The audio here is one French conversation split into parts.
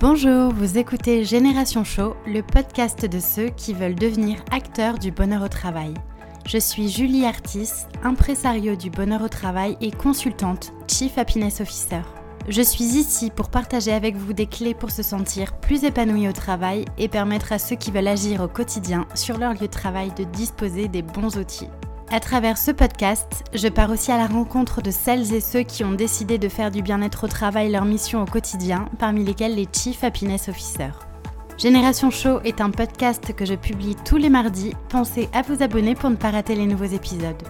Bonjour, vous écoutez Génération Show, le podcast de ceux qui veulent devenir acteurs du bonheur au travail. Je suis Julie Artis, impresario du bonheur au travail et consultante Chief Happiness Officer. Je suis ici pour partager avec vous des clés pour se sentir plus épanoui au travail et permettre à ceux qui veulent agir au quotidien sur leur lieu de travail de disposer des bons outils. À travers ce podcast, je pars aussi à la rencontre de celles et ceux qui ont décidé de faire du bien-être au travail leur mission au quotidien, parmi lesquels les Chief Happiness Officers. Génération Show est un podcast que je publie tous les mardis. Pensez à vous abonner pour ne pas rater les nouveaux épisodes.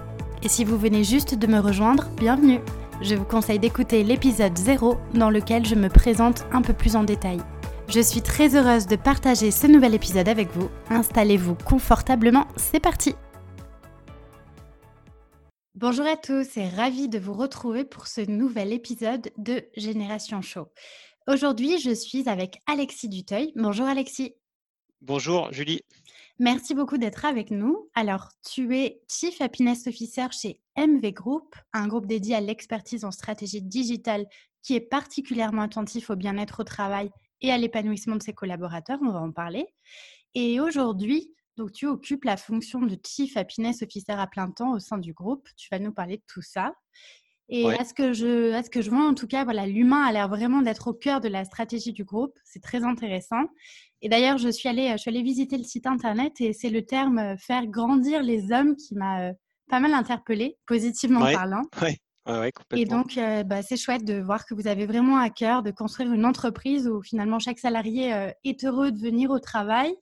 Et si vous venez juste de me rejoindre, bienvenue Je vous conseille d'écouter l'épisode 0 dans lequel je me présente un peu plus en détail. Je suis très heureuse de partager ce nouvel épisode avec vous. Installez-vous confortablement, c'est parti Bonjour à tous et ravie de vous retrouver pour ce nouvel épisode de Génération Show. Aujourd'hui, je suis avec Alexis Duteuil. Bonjour Alexis. Bonjour Julie. Merci beaucoup d'être avec nous. Alors, tu es Chief Happiness Officer chez MV Group, un groupe dédié à l'expertise en stratégie digitale qui est particulièrement attentif au bien-être au travail et à l'épanouissement de ses collaborateurs. On va en parler. Et aujourd'hui, donc, tu occupes la fonction de Chief Happiness Officer à plein temps au sein du groupe. Tu vas nous parler de tout ça. Et à, ce que je, à ce que je vois, en tout cas, voilà, l'humain a l'air vraiment d'être au cœur de la stratégie du groupe. C'est très intéressant. Et d'ailleurs, je, suis allée, je suis allée visiter le site internet et c'est le terme euh, faire grandir les hommes qui m'a euh, pas mal interpellée, positivement parlant. Oui. Ouais, et donc, euh, bah, c'est chouette de voir que vous avez vraiment à cœur de construire une entreprise où finalement chaque salarié est heureux de venir au travail,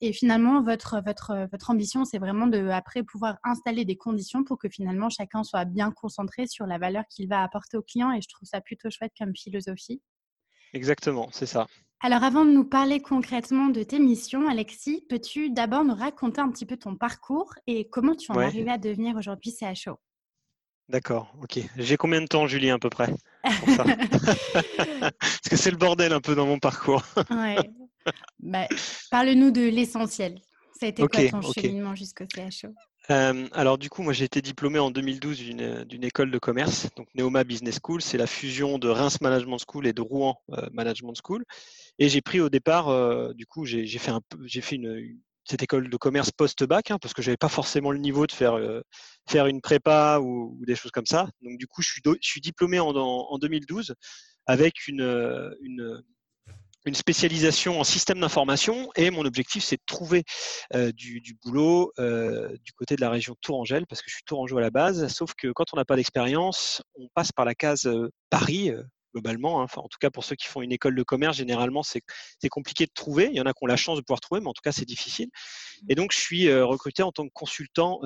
et finalement, votre, votre, votre ambition, c'est vraiment de, après, pouvoir installer des conditions pour que finalement chacun soit bien concentré sur la valeur qu'il va apporter au client. Et je trouve ça plutôt chouette comme philosophie. Exactement, c'est ça. Alors, avant de nous parler concrètement de tes missions, Alexis, peux-tu d'abord nous raconter un petit peu ton parcours et comment tu en es arrivé à devenir aujourd'hui CHO D'accord, ok. J'ai combien de temps, Julie, à peu près Parce que c'est le bordel un peu dans mon parcours. ouais. Bah, parle-nous de l'essentiel. Ça a été quoi ton cheminement jusqu'au CHO euh, alors du coup, moi j'ai été diplômé en 2012 d'une école de commerce, donc Neoma Business School. C'est la fusion de Reims Management School et de Rouen euh, Management School. Et j'ai pris au départ, euh, du coup, j'ai fait, un, fait une, cette école de commerce post-bac, hein, parce que je n'avais pas forcément le niveau de faire, faire une prépa ou, des choses comme ça. Donc du coup, je suis, je suis diplômé en, en, 2012 avec une, une une spécialisation en système d'information et mon objectif c'est de trouver euh, du, boulot euh, du côté de la région Tourangelle parce que je suis tourangeau à la base sauf que quand on n'a pas d'expérience on passe par la case euh, Paris globalement hein. enfin en tout cas pour ceux qui font une école de commerce généralement c'est compliqué de trouver. Il y en a qui ont la chance de pouvoir trouver mais en tout cas c'est difficile. Et donc je suis recruté en tant que consultant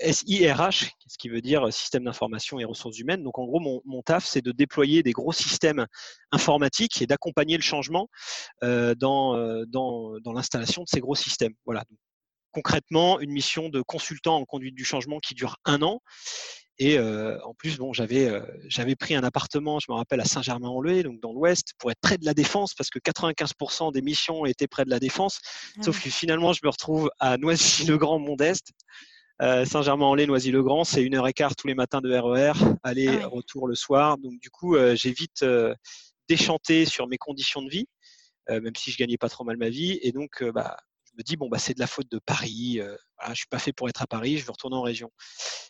SIRH, ce qui veut dire système d'information et ressources humaines. Donc en gros, mon, taf, c'est de déployer des gros systèmes informatiques et d'accompagner le changement euh, dans, euh, dans, dans l'installation de ces gros systèmes. Voilà. concrètement, une mission de consultant en conduite du changement qui dure un an. Et euh, en plus, bon, j'avais j'avais pris un appartement, je me rappelle, à Saint-Germain-en-Laye, donc dans l'Ouest, pour être près de la défense, parce que 95% des missions étaient près de la défense. Ah sauf que finalement, je me retrouve à Noisy-le-Grand-Mont-Est. Euh, Saint-Germain-en-Laye, Noisy-le-Grand, c'est une heure et quart tous les matins de RER, aller, ah retour le soir. Donc du coup, euh, j'ai vite euh, déchanté sur mes conditions de vie, même si je gagnais pas trop mal ma vie. Et donc, bah, je me dis bon bah c'est de la faute de Paris. Voilà, je suis pas fait pour être à Paris, je veux retourner en région.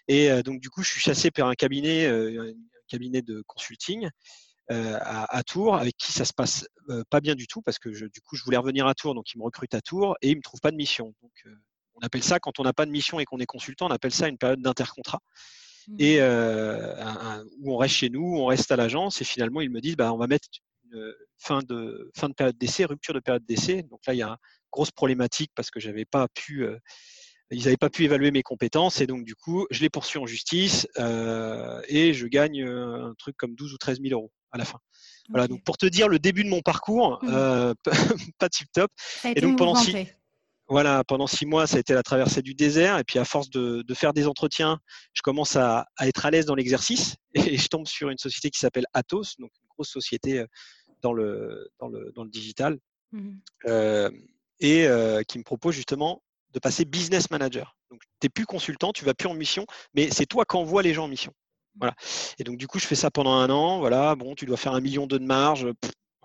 Et donc du coup, je suis chassé par un cabinet, un cabinet de consulting. à, Tours, avec qui ça se passe pas bien du tout, parce que du coup, je voulais revenir à Tours, donc ils me recrutent à Tours et ils me trouvent pas de mission. Donc, on appelle ça, quand on n'a pas de mission et qu'on est consultant, on appelle ça une période d'intercontrat. Mmh. Et euh, où on reste chez nous, on reste à l'agence, et finalement ils me disent bah, on va mettre une fin de, fin de période d'essai, rupture de période d'essai. Donc là, il y a une grosse problématique parce que j'avais pas pu. Euh, ils n'avaient pas pu évaluer mes compétences et donc du coup, je les poursuis en justice euh, et je gagne un truc comme 12 ou 13 000 euros à la fin. Voilà, donc pour te dire le début de mon parcours, mmh. pas tip top. et donc pendant six, voilà, pendant six mois, ça a été la traversée du désert. Et puis, à force de, faire des entretiens, je commence à, être à l'aise dans l'exercice. Et je tombe sur une société qui s'appelle Atos, donc une grosse société euh, dans le, dans le, dans le digital, mmh euh, et euh, qui me propose justement de passer business manager. Donc, tu n'es plus consultant, tu vas plus en mission, mais c'est toi qui envoies les gens en mission. Voilà. Et donc, du coup, je fais ça pendant un an. Voilà, bon, tu dois faire un million de marge.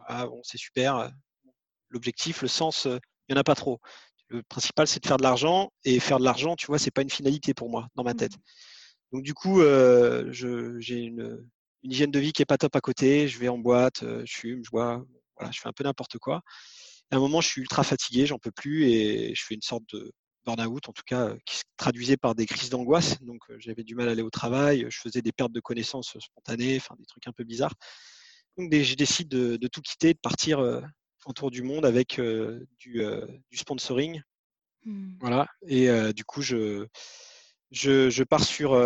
Ah, bon, c'est super. L'objectif, le sens, il n'y en a pas trop. Le principal, c'est de faire de l'argent. Et faire de l'argent, tu vois, c'est pas une finalité pour moi dans ma tête. Mmh. Donc du coup, j'ai une, hygiène de vie qui est pas top à côté. Je vais en boîte, je fume, je bois, voilà, je fais un peu n'importe quoi. à un moment, je suis ultra fatigué, j'en peux plus et je fais une sorte de burn-out, en tout cas, qui se traduisait par des crises d'angoisse. Donc j'avais du mal à aller au travail, je faisais des pertes de connaissances spontanées, enfin des trucs un peu bizarres. Donc je décide de, tout quitter, de partir en tour du monde avec du, sponsoring. Mmh. Voilà. Et du coup, je, je, pars sur,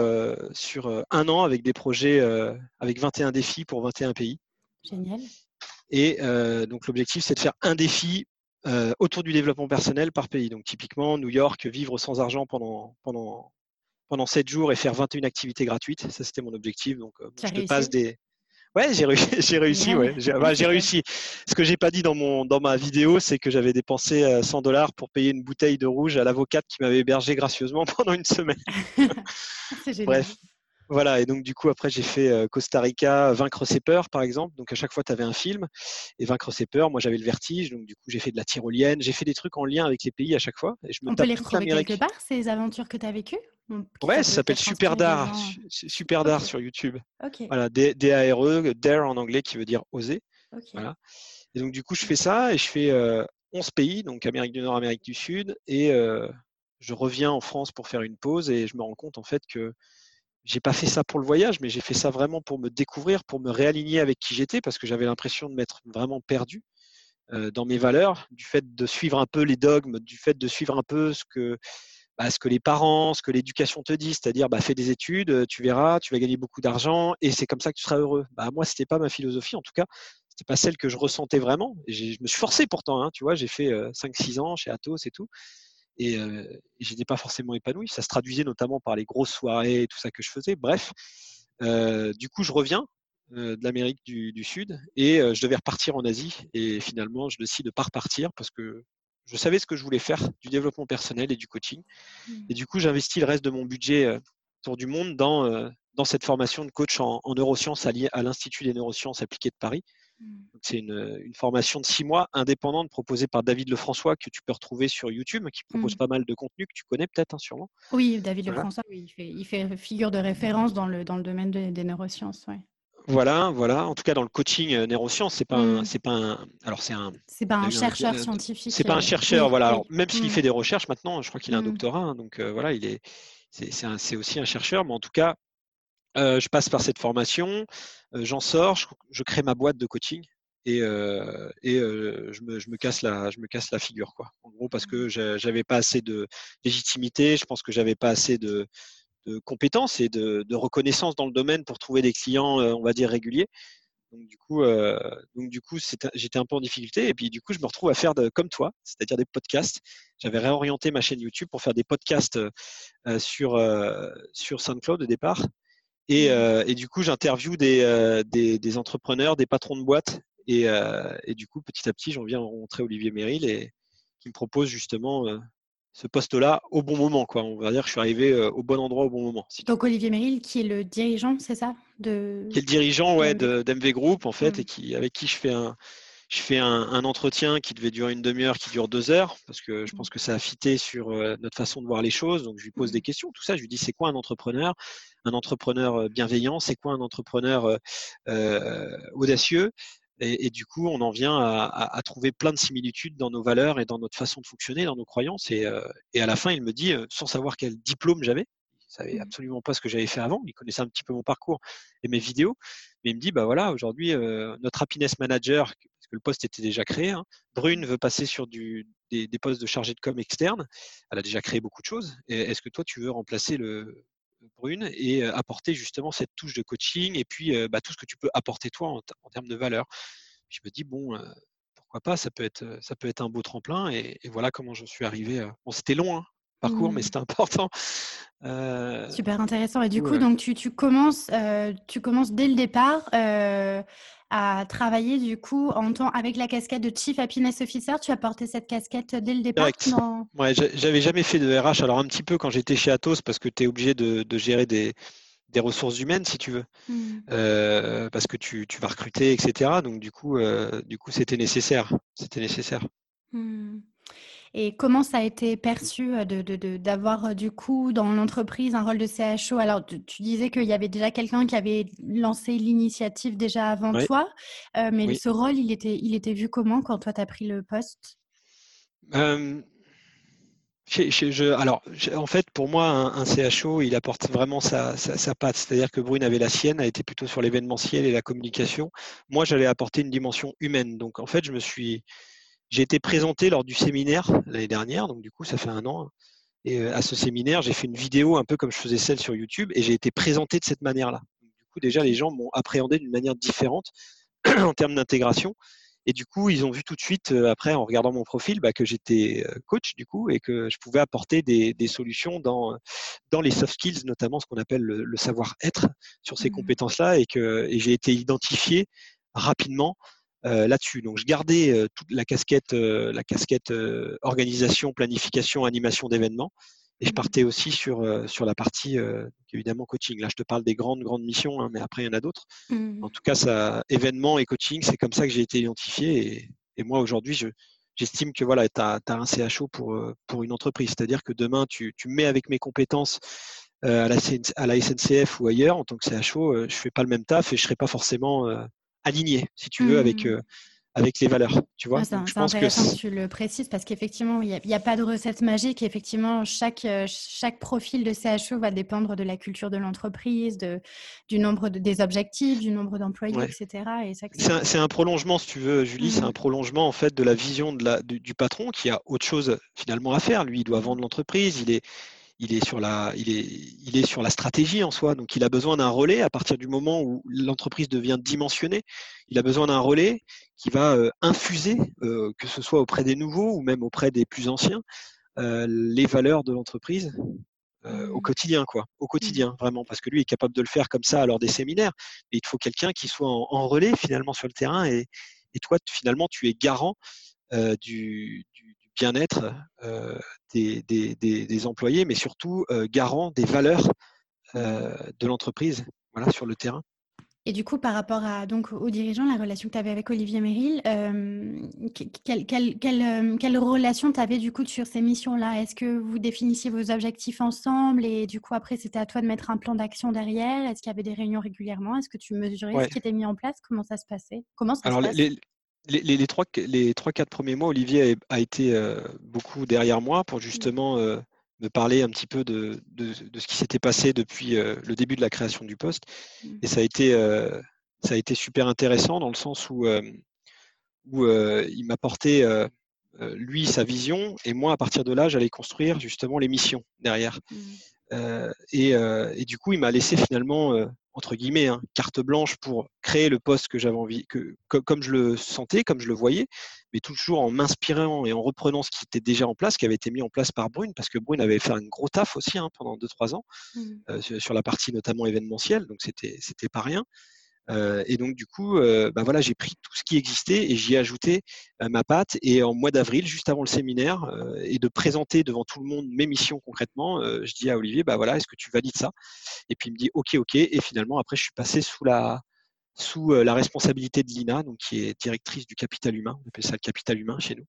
sur un an avec des projets, avec 21 défis pour 21 pays. Génial. Et donc l'objectif, c'est de faire un défi autour du développement personnel par pays. Donc typiquement, New York, vivre sans argent pendant, pendant, pendant 7 jours et faire 21 activités gratuites. Ça, c'était mon objectif. Donc, je te passe des, Ouais, j'ai réussi. J'ai réussi, ouais. Bah, j'ai réussi. Ce que j'ai pas dit dans mon dans ma vidéo, c'est que j'avais dépensé 100 dollars pour payer une bouteille de rouge à l'avocate qui m'avait hébergé gracieusement pendant une semaine. Bref. Voilà, et donc du coup, après, j'ai fait Costa Rica, Vaincre ses peurs, par exemple. Donc à chaque fois, tu avais un film, et Vaincre ses peurs, moi j'avais le vertige, donc du coup, j'ai fait de la tyrolienne, j'ai fait des trucs en lien avec les pays à chaque fois. Et je me On peut les retrouver quelque part, ces aventures que tu as vécues? Ouais, ça s'appelle Super Dar, Super Dar sur YouTube. Voilà, D-A-R-E, Dare en anglais qui veut dire oser. Voilà. Et donc du coup, je fais ça et je fais 11 pays, donc Amérique du Nord, Amérique du Sud, et je reviens en France pour faire une pause et je me rends compte en fait que j'ai pas fait ça pour le voyage, mais j'ai fait ça vraiment pour me découvrir, pour me réaligner avec qui j'étais, parce que j'avais l'impression de m'être vraiment perdu euh, dans mes valeurs, du fait de suivre un peu les dogmes, du fait de suivre un peu ce que, bah, ce que les parents, ce que l'éducation te dit, c'est-à-dire bah, fais des études, tu verras, tu vas gagner beaucoup d'argent et c'est comme ça que tu seras heureux. Bah, moi, c'était pas ma philosophie, en tout cas, c'était pas celle que je ressentais vraiment. Je me suis forcé pourtant, hein, tu vois, j'ai fait 5-6 euh, ans chez Atos et tout et, euh, je n'étais pas forcément épanoui. Ça se traduisait notamment par les grosses soirées et tout ça que je faisais. Bref, euh, du coup, je reviens euh, de l'Amérique du, Sud et je devais repartir en Asie. Et finalement, je décide de pas repartir parce que je savais ce que je voulais faire, du développement personnel et du coaching. Mmh. Et du coup, j'investis le reste de mon budget autour du monde dans, dans cette formation de coach en, en neurosciences à l'Institut des neurosciences appliquées de Paris. Mmh. C'est une, formation de six mois indépendante proposée par David Lefrançois que tu peux retrouver sur YouTube, qui propose mmh. pas mal de contenu que tu connais peut-être hein, sûrement. Oui, David Lefrançois, il, fait, figure de référence dans le, dans le domaine des neurosciences. Voilà, voilà. En tout cas, dans le coaching euh, neurosciences, c'est pas, mmh. c'est pas un, alors c'est un, c'est pas un chercheur scientifique. C'est pas un euh, chercheur, voilà. Alors, même s'il fait des recherches maintenant, je crois qu'il a un doctorat, hein, donc euh, voilà, il est, c'est aussi un chercheur, mais en tout cas, je passe par cette formation, j'en sors, je, crée ma boîte de coaching et, et je, me, je, me, casse la, je me casse la figure. Quoi. En gros, parce que j'avais pas assez de légitimité, je pense que j'avais pas assez de, de compétences et de, de, reconnaissance dans le domaine pour trouver des clients, on va dire, réguliers. Donc du coup, euh, donc du coup, j'étais un peu en difficulté et puis du coup, je me retrouve à faire de, comme toi, c'est-à-dire des podcasts. J'avais réorienté ma chaîne YouTube pour faire des podcasts euh, sur euh, sur SoundCloud au départ et, mmh. et du coup, j'interviewe des, des, des, entrepreneurs, des patrons de boîtes et, et du coup, petit à petit, j'en viens rencontrer Olivier Merrill et qui me propose justement ce poste-là au bon moment. Quoi. On va dire que je suis arrivé euh, au bon endroit au bon moment. Donc Olivier Merrill, qui est le dirigeant, c'est ça? De... Qui est le dirigeant ouais, d'MV Group, en fait, mmh. et qui, avec qui je fais un, je fais un, entretien qui devait durer une demi-heure, qui dure deux heures, parce que je pense que ça a fité sur euh, notre façon de voir les choses. Donc je lui pose mmh. des questions, tout ça. Je lui dis c'est quoi un entrepreneur? Un entrepreneur euh, bienveillant, c'est quoi un entrepreneur audacieux? Et, du coup, on en vient à, trouver plein de similitudes dans nos valeurs et dans notre façon de fonctionner, dans nos croyances. Et, euh, à la fin, il me dit, euh, sans savoir quel diplôme j'avais, il savait mmh. absolument pas ce que j'avais fait avant. Il connaissait un petit peu mon parcours et mes vidéos, mais il me dit, bah voilà, aujourd'hui, euh, notre happiness manager, parce que le poste était déjà créé, hein, Brune veut passer sur du, des, postes de chargé de com externe. Elle a déjà créé beaucoup de choses. Est-ce que toi, tu veux remplacer le, Brune et apporter justement cette touche de coaching et puis bah, tout ce que tu peux apporter toi en, termes de valeur. Je me dis, bon, pourquoi pas, ça peut, être, ça peut être un beau tremplin et, voilà comment je suis arrivé. Bon, c'était long, hein, parcours, mais mmh. c'était important. Super intéressant. Et du coup, donc tu, tu commences, tu commences dès le départ à travailler du coup en temps avec la casquette de Chief Happiness Officer. Tu as porté cette casquette dès le départ Ouais, j'avais jamais fait de RH. Alors un petit peu quand j'étais chez Atos parce que tu es obligé de, gérer des, des ressources humaines, si tu veux, mmh. parce que tu, vas recruter, etc. Donc du coup, du coup, c'était nécessaire. C'était nécessaire. Mmh. Et comment ça a été perçu d'avoir du coup dans l'entreprise un rôle de CHO Alors tu, disais qu'il y avait déjà quelqu'un qui avait lancé l'initiative déjà avant toi, mais ce rôle, il était, il était vu comment quand toi tu as pris le poste? Alors, en fait, pour moi, un, CHO, il apporte vraiment sa, patte. C'est-à-dire que Brune avait la sienne, a été plutôt sur l'événementiel et la communication. Moi, j'allais apporter une dimension humaine. Donc, en fait, je me suis, j'ai été présenté lors du séminaire l'année dernière. Donc, du coup, ça fait un an. Et euh, à ce séminaire, j'ai fait une vidéo un peu comme je faisais celle sur YouTube, et j'ai été présenté de cette manière-là. Du coup, déjà, les gens m'ont appréhendé d'une manière différente en termes d'intégration. Et du coup, ils ont vu tout de suite, euh, après, en regardant mon profil, bah, que j'étais euh, coach, du coup, et que je pouvais apporter des, solutions dans, dans les soft skills, notamment ce qu'on appelle le, savoir-être sur ces mmh. compétences-là, et que j'ai été identifié rapidement euh, là-dessus. Donc, je gardais toute la casquette, la casquette organisation, planification, animation d'événements. Et je mmh. partais aussi sur, euh, sur la partie, euh, évidemment, coaching. Là, je te parle des grandes, grandes missions, hein, mais après, il y en a d'autres. Mmh. En tout cas, ça, événements et coaching, c'est comme ça que j'ai été identifié. Et, moi, aujourd'hui, j'estime que voilà, tu as, un CHO pour, euh, pour une entreprise. C'est-à-dire que demain, tu, tu mets avec mes compétences à, la, à la SNCF ou ailleurs, en tant que CHO, je ne fais pas le même taf et je ne serai pas forcément aligné, si tu veux, avec mmh avec les valeurs. Tu vois, c'est intéressant que, tu le précises parce qu'effectivement, il n'y a, pas de recette magique. Effectivement, chaque, euh, chaque profil de CHO va dépendre de la culture de l'entreprise, de, du nombre des objectifs, du nombre d'employés, etc. c'est, un, prolongement, si tu veux, Julie, c'est un mmh. prolongement en fait de la vision de la, du, du, patron qui a autre chose finalement à faire. Lui, il doit vendre l'entreprise, il est, il est sur la, il est, il est sur la stratégie en soi. Donc, il a besoin d'un relais à partir du moment où l'entreprise devient dimensionnée. Il a besoin d'un relais qui va euh, infuser, euh, que ce soit auprès des nouveaux ou même auprès des plus anciens, euh, les valeurs de l'entreprise au mmh. quotidien, quoi. Au mmh. quotidien, vraiment, parce que lui est capable de le faire comme ça lors des séminaires. Mais il faut quelqu'un qui soit en, relais finalement sur le terrain et, et toi, finalement, tu es garant du, bien-être euh, des, employés, mais surtout euh, garant des valeurs euh, de l'entreprise voilà, sur le terrain. Et du coup, par rapport à, donc, aux dirigeants, la relation que tu avais avec Olivier Merrill, quelle, quelle, relation tu avais du coup sur ces missions-là? Est-ce que vous définissiez vos objectifs ensemble et du coup, après, c'était à toi de mettre un plan d'action derrière? Est-ce qu'il y avait des réunions régulièrement? Est-ce que tu mesurais ce qui était mis en place? Comment ça se passait? Comment ça Alors, Les, les, les, trois, les trois, quatre premiers mois, Olivier a, été euh, beaucoup derrière moi pour justement euh, me parler un petit peu de, de, ce qui s'était passé depuis euh, le début de la création du poste. Mmh. Et ça a été, ça a été super intéressant dans le sens où, où il m'apportait, lui, sa vision, et moi, à partir de là, j'allais construire justement les missions derrière. Mmh. Et, et, du coup, il m'a laissé finalement entre guillemets, hein, carte blanche pour créer le poste que j'avais envie, que, comme je le sentais, comme je le voyais, mais toujours en m'inspirant et en reprenant ce qui était déjà en place, qui avait été mis en place par Brune, parce que Brune avait fait un gros taf aussi hein, pendant 2-3 ans, mmh. euh, sur la partie notamment événementielle, donc c'était pas rien. Euh, et donc, du coup, euh, bah voilà, j'ai pris tout ce qui existait et j'y ai ajouté euh, ma patte. Et en mois d'avril, juste avant le séminaire, et de présenter devant tout le monde mes missions concrètement, je dis à Olivier, bah voilà, est-ce que tu valides ça? Et puis il me dit, ok, ok. Et finalement, après, je suis passé sous la, sous la responsabilité de Lina, donc qui est directrice du capital humain. On appelle ça le capital humain chez nous.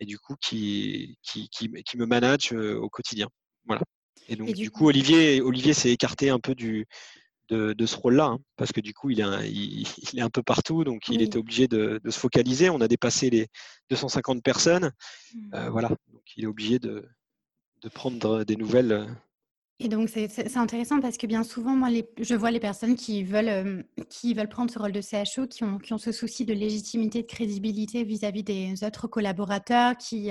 Et du coup, qui, qui, qui, qui me manage au quotidien. Voilà. Et donc, du coup, Olivier, Olivier s'est écarté un peu du, de, ce rôle-là, hein, parce que du coup, il est, un, il, est un peu partout, donc il était obligé de, se focaliser. On a dépassé les 250 personnes, mmh. euh, voilà, donc il est obligé de, prendre des nouvelles. Euh. Et donc, c'est intéressant parce que bien souvent, moi, je vois les personnes qui veulent, euh, qui veulent prendre ce rôle de CHO, qui ont, qui ont ce souci de légitimité, de crédibilité vis-à-vis des autres collaborateurs, qui,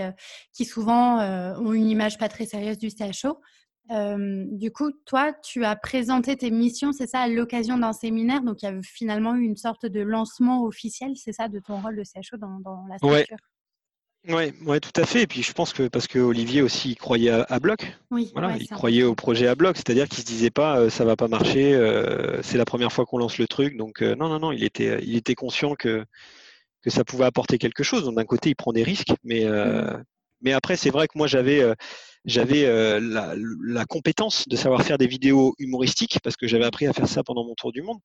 qui souvent ont une image pas très sérieuse du CHO du coup, toi, tu as présenté tes missions, c'est ça, à l'occasion d'un séminaire? Donc, il y a finalement eu une sorte de lancement officiel, c'est ça, de ton rôle de CHO dans, la structure? Oui, ouais, tout à fait. Et puis je pense que parce que Olivier aussi il croyait à, bloc. Oui, voilà, il croyait au projet à bloc, c'est-à-dire qu'il se disait pas ça va pas marcher, c'est la première fois qu'on lance le truc. Donc non, non, non, il était, il était conscient que que ça pouvait apporter quelque chose. Donc d'un côté il prend des risques, mais mmh Mais après, c'est vrai que moi, j'avais j'avais euh, la, compétence de savoir faire des vidéos humoristiques parce que j'avais appris à faire ça pendant mon tour du monde.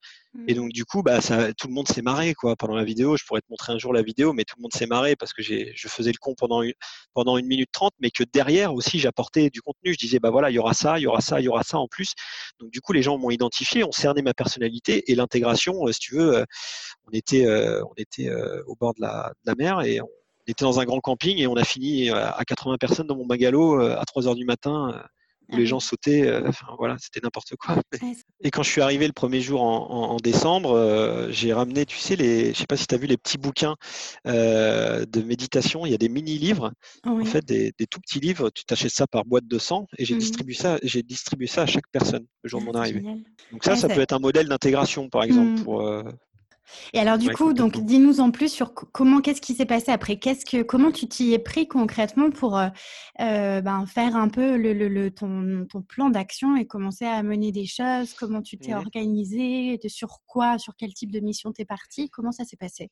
Et mmh. donc du coup, bah, ça, tout le monde s'est marré quoi pendant la vidéo. Je pourrais te montrer un jour la vidéo, mais tout le monde s'est marré parce que je faisais le con pendant une, pendant une minute trente, mais que derrière aussi j'apportais du contenu. Je disais bah voilà, il y aura ça, il y aura ça, il y aura ça en plus. Donc du coup, les gens m'ont identifié, ont cerné ma personnalité et l'intégration. Euh, si tu veux, euh, on était on était au bord de la, de la mer et on, était dans un grand camping et on a fini euh, à 80 personnes dans mon bungalow euh, à 3 heures du matin euh, où les ah gens sautaient. Enfin voilà, c'était n'importe quoi. Et quand je suis arrivé le premier jour en, décembre, j'ai ramené, tu sais, les, je sais pas si tu as vu les petits bouquins de méditation. Il y a des mini livres, en fait, des, tout petits livres. Tu t'achètes ça par boîte de 100 et j'ai mmh distribué ça. J'ai distribué ça à chaque personne le jour de mon ah, arrivée. Donc ça, ça peut être un modèle d'intégration, par exemple, mmh. pour et alors du coup, donc dis-nous en plus sur comment, qu'est-ce qui s'est passé après, qu'est-ce que, comment tu t'y es pris concrètement pour euh, euh, ben, faire un peu le, ton, plan d'action et commencer à mener des choses, comment tu t'es organisé, sur quoi, sur quel type de mission tu es parti, comment ça s'est passé?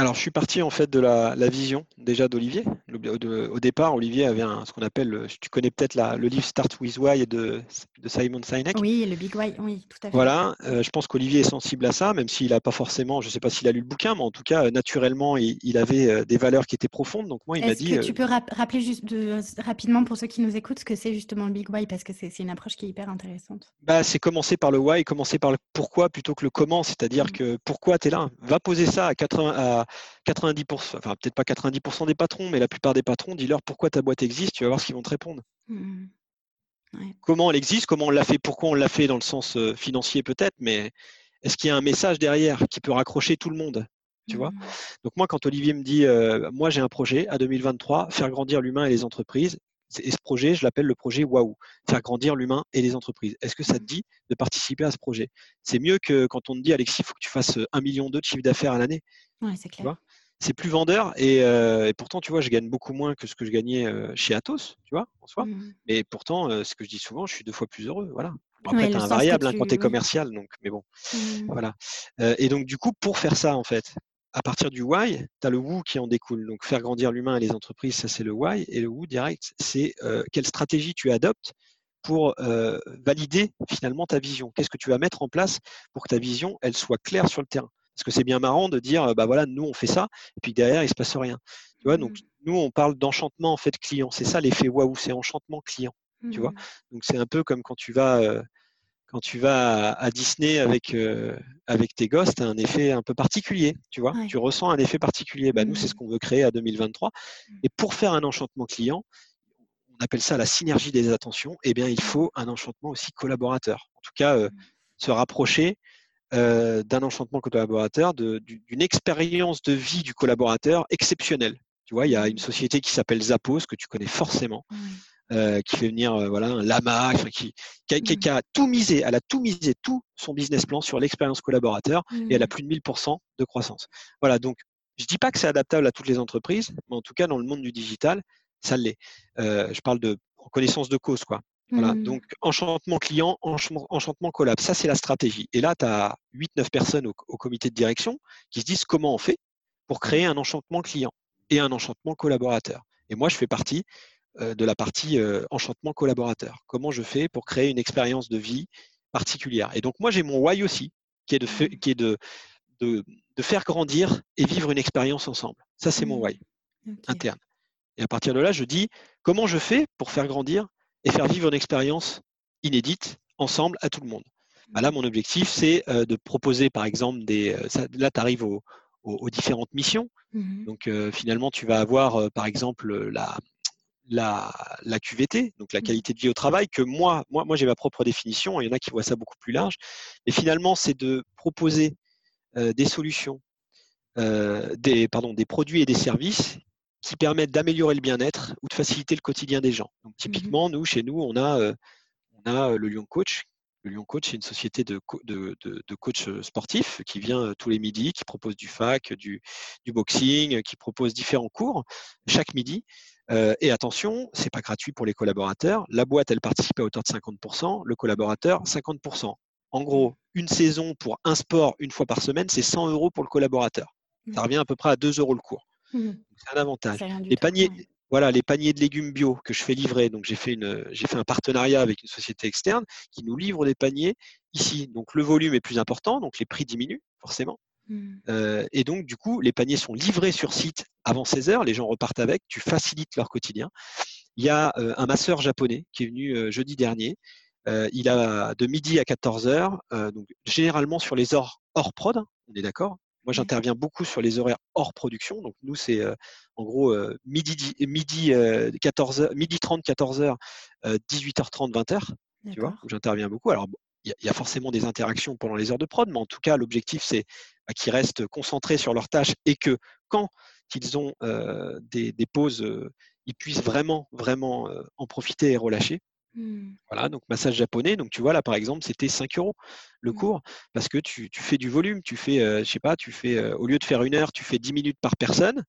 Alors, je suis parti en fait de la, vision déjà d'Olivier. Au départ, Olivier avait un, ce qu'on appelle, tu connais peut-être le livre Start with Why de, de Simon Sinek. Oui, le Big Why, oui, tout à fait. Voilà, euh, je pense qu'Olivier est sensible à ça, même s'il n'a pas forcément, je ne sais pas s'il a lu le bouquin, mais en tout cas, naturellement, il, avait euh, des valeurs qui étaient profondes. Donc moi, il m'a dit. Est-ce que tu peux rappeler juste rapidement pour ceux qui nous écoutent ce que c'est justement le Big Why, parce que c'est une approche qui est hyper intéressante. Bah, c'est commencer par le why, commencer par le pourquoi plutôt que le comment, c'est-à-dire mmh. que pourquoi tu es là? Va poser ça à 80. À, 90%, enfin peut-être pas 90% des patrons, mais la plupart des patrons, dis-leur pourquoi ta boîte existe, tu vas voir ce qu'ils vont te répondre. Mmh. Comment elle existe, comment on l'a fait, pourquoi on l'a fait dans le sens euh, financier peut-être, mais est-ce qu'il y a un message derrière qui peut raccrocher tout le monde tu vois? Mmh. Donc moi, quand Olivier me dit, euh, moi j'ai un projet à 2023, faire grandir l'humain et les entreprises, et ce projet, je l'appelle le projet Waouh, faire grandir l'humain et les entreprises. Est-ce que ça te dit de participer à ce projet? C'est mieux que quand on te dit, Alexis, il faut que tu fasses un million de chiffre d'affaires à l'année. Ouais, c'est clair c'est plus vendeur euh, et, pourtant, tu vois, je gagne beaucoup moins que ce que je gagnais euh, chez Atos, tu vois, en soi. Mmh. Mais pourtant, euh, ce que je dis souvent, je suis deux fois plus heureux, voilà. Après, tu as un variable hein, quand tu es commercial, donc, mais bon, mmh. voilà. et donc, du coup, pour faire ça, en fait, à partir du why, tu as le who qui en découle. Donc, faire grandir l'humain et les entreprises, ça, c'est le why. Et le who direct, c'est quelle stratégie tu adoptes pour valider finalement ta vision. Qu'est-ce que tu vas mettre en place pour que ta vision, elle soit claire sur le terrain? Parce que c'est bien marrant de dire, bah voilà, nous on fait ça, et puis derrière il se passe rien. Tu vois, donc mmh. nous on parle d'enchantement en fait client. C'est ça l'effet waouh, c'est enchantement client. Tu vois, mmh. donc c'est un peu comme quand tu vas euh, quand tu vas à, Disney avec euh, avec tes gosses, tu as un effet un peu particulier. Tu vois, tu ressens un effet particulier. Bah, nous c'est ce mmh. qu'on veut créer à 2023. Et pour faire un enchantement client, on appelle ça la synergie des attentions. Eh bien, il faut un enchantement aussi collaborateur. En tout cas, euh, se rapprocher euh, d'un enchantement collaborateur, d'une expérience de vie du collaborateur exceptionnelle. Tu vois, il y a une société qui s'appelle Zappos, que tu connais forcément, euh, qui fait venir euh, voilà, un lama, qui, qui, a tout misé, elle a tout misé, tout son business plan sur l'expérience collaborateur et elle a plus de 1000% de croissance. Voilà, donc je ne dis pas que c'est adaptable à toutes les entreprises, mais en tout cas, dans le monde du digital, ça l'est. je parle de connaissance de cause, quoi. Voilà, mmh. donc enchantement client, enchantement collab, ça c'est la stratégie. Et là, tu as 8-9 personnes au, comité de direction qui se disent comment on fait pour créer un enchantement client et un enchantement collaborateur. Et moi, je fais partie euh, de la partie euh, enchantement collaborateur. Comment je fais pour créer une expérience de vie particulière? Et donc moi, j'ai mon why aussi, qui est de, qui est de, de, faire grandir et vivre une expérience ensemble. Ça, c'est mon mmh. why interne. Et à partir de là, je dis comment je fais pour faire grandir et faire vivre une expérience inédite ensemble à tout le monde? Bah là, mon objectif, c'est euh, de proposer, par exemple, des. Euh, là, tu arrives aux, différentes missions. Mmh donc, euh, finalement, tu vas avoir, par exemple, la, la, la, QVT, donc la mmh. qualité de vie au travail, que moi, moi, moi j'ai ma propre définition. Il y en a qui voient ça beaucoup plus large. Mais finalement, c'est de proposer des solutions, des, pardon, des produits et des services qui permettent d'améliorer le bien-être ou de faciliter le quotidien des gens. Donc, mmh typiquement, nous, chez nous, on a, euh, on a euh, le Lyon Coach. Le Lyon Coach, c'est une société de, de, de, coach euh, sportif qui vient tous les midis, qui propose du fac, du, du boxing, qui propose différents cours chaque midi. Et attention, c'est pas gratuit pour les collaborateurs. La boîte, elle participe à hauteur de 50%, le collaborateur 50%. En gros, une saison pour un sport une fois par semaine, c'est 100 euros pour le collaborateur. Ça mmh. revient à peu près à 2 euros le cours. Mmh. C'est un avantage. Les paniers, voilà, les paniers de légumes bio que je fais livrer. Donc, j'ai fait, une, j'ai fait un partenariat avec une société externe qui nous livre des paniers ici. Donc, le volume est plus important, donc les prix diminuent forcément. Mmh. Euh, et donc, du coup, les paniers sont livrés sur site avant 16 heures. Les gens repartent avec. Tu facilites leur quotidien. Il y a euh, un masseur japonais qui est venu euh, jeudi dernier. il a de midi à 14 heures, donc généralement sur les heures hors prod, on est d'accord moi, j'interviens beaucoup sur les horaires hors production. Donc, nous, c'est en gros midi, midi, 14 midi 30, 14h, 18h30, 20h. Tu vois, j'interviens beaucoup. Alors, il y, a forcément des interactions pendant les heures de prod, mais en tout cas, l'objectif, c'est bah, qu'ils restent concentrés sur leurs tâches et que quand ils ont des, pauses, ils puissent vraiment, vraiment en profiter et relâcher. Mmh. Voilà, donc massage japonais. Donc tu vois là par exemple, c'était 5 euros le mmh. cours parce que tu, fais du volume. Tu fais, je sais pas, tu fais au lieu de faire une heure, tu fais 10 minutes par personne.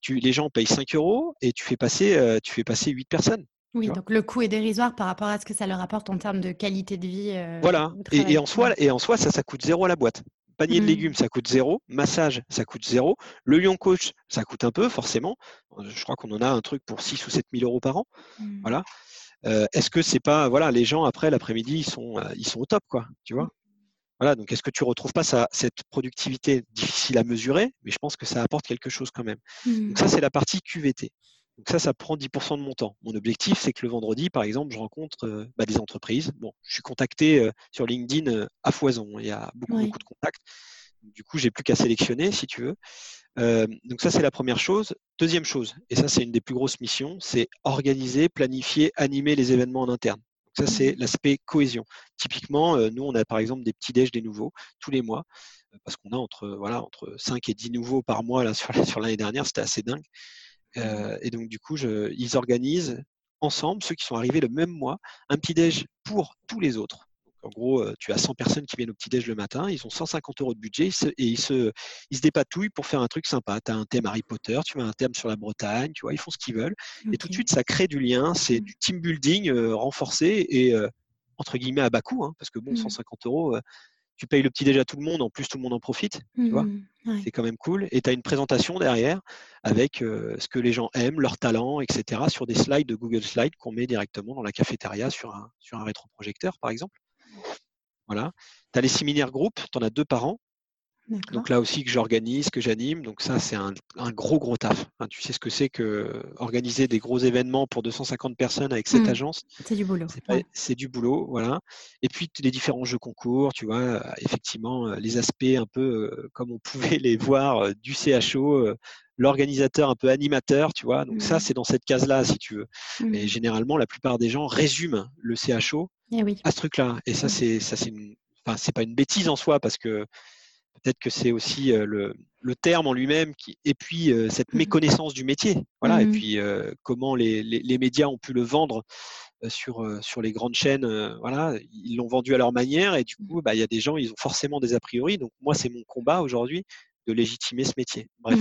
tu, les gens payent 5 euros et tu fais passer, tu fais passer 8 personnes. Oui, donc le coût est dérisoire par rapport à ce que ça leur apporte en termes de qualité de vie. voilà, et, en soi, et en soi, ça, ça coûte zéro à la boîte. Panier de mmh. légumes, ça coûte zéro. Massage, ça coûte zéro. Le Lion Coach, ça coûte un peu, forcément. Je crois qu'on en a un truc pour 6 ou 7 000 euros par an. Voilà. Euh, est-ce que c'est pas voilà les gens après l'après-midi ils sont euh, ils sont au top quoi tu vois? Voilà donc est-ce que tu retrouves pas ça, cette productivité difficile à mesurer? Mais je pense que ça apporte quelque chose quand même donc ça mmh. c'est la partie QVT donc ça ça prend 10% de mon temps mon objectif c'est que le vendredi par exemple je rencontre euh, bah, des entreprises bon je suis contacté sur LinkedIn à foison il y a beaucoup beaucoup de contacts du coup j'ai plus qu'à sélectionner si tu veux euh, donc ça, c'est la première chose. Deuxième chose, et ça, c'est une des plus grosses missions, c'est organiser, planifier, animer les événements en interne. Donc ça, c'est mmh. l'aspect cohésion. Typiquement, euh, nous, on a par exemple des petits déj des nouveaux tous les mois, euh, parce qu'on a entre, voilà, entre 5 et 10 nouveaux par mois là, sur, l'année dernière, c'était assez dingue. Mmh. et donc, du coup, je, ils organisent ensemble, ceux qui sont arrivés le même mois, un petit déj pour tous les autres. En gros, euh, tu as 100 personnes qui viennent au petit-déj le matin, ils ont 150 euros de budget et ils se, ils se dépatouillent pour faire un truc sympa. Tu as un thème Harry Potter, tu as un thème sur la Bretagne, tu vois, ils font ce qu'ils veulent. Et tout de suite, ça crée du lien, c'est mmh. du team building euh, renforcé et euh, entre guillemets à bas coût, hein, parce que bon, 150 mmh. euros, tu payes le petit déj à tout le monde, en plus tout le monde en profite, tu vois. Mmh, c'est quand même cool. Et tu as une présentation derrière avec ce que les gens aiment, leurs talents, etc. sur des slides de Google Slides qu'on met directement dans la cafétéria sur un, sur un rétroprojecteur, par exemple. Voilà. Tu as les séminaires groupes, tu en as deux par an. Donc là aussi que j'organise, que j'anime. Donc ça, c'est un, gros, gros taf. tu sais ce que c'est que organiser des gros événements pour 250 personnes avec cette mmh. agence? C'est du boulot. C'est du boulot, voilà. Et puis les différents jeux concours, tu vois, effectivement, euh, les aspects un peu euh, comme on pouvait les voir euh, du CHO, l'organisateur un peu animateur, tu vois. Donc ça, mmh. c'est dans cette case-là, si tu veux. Mais mmh. généralement, la plupart des gens résument le CHO eh oui. à ce truc-là. Et ça, c'est ça, c'est enfin, c'est pas une bêtise en soi parce que peut-être que c'est aussi le, le, terme en lui-même qui, et puis cette mmh méconnaissance du métier. Voilà. Et puis comment les, les, les, médias ont pu le vendre sur, sur les grandes chaînes. voilà, ils l'ont vendu à leur manière et du coup, bah, il y a des gens, ils ont forcément des a priori. Donc moi, c'est mon combat aujourd'hui de légitimer ce métier. Bref.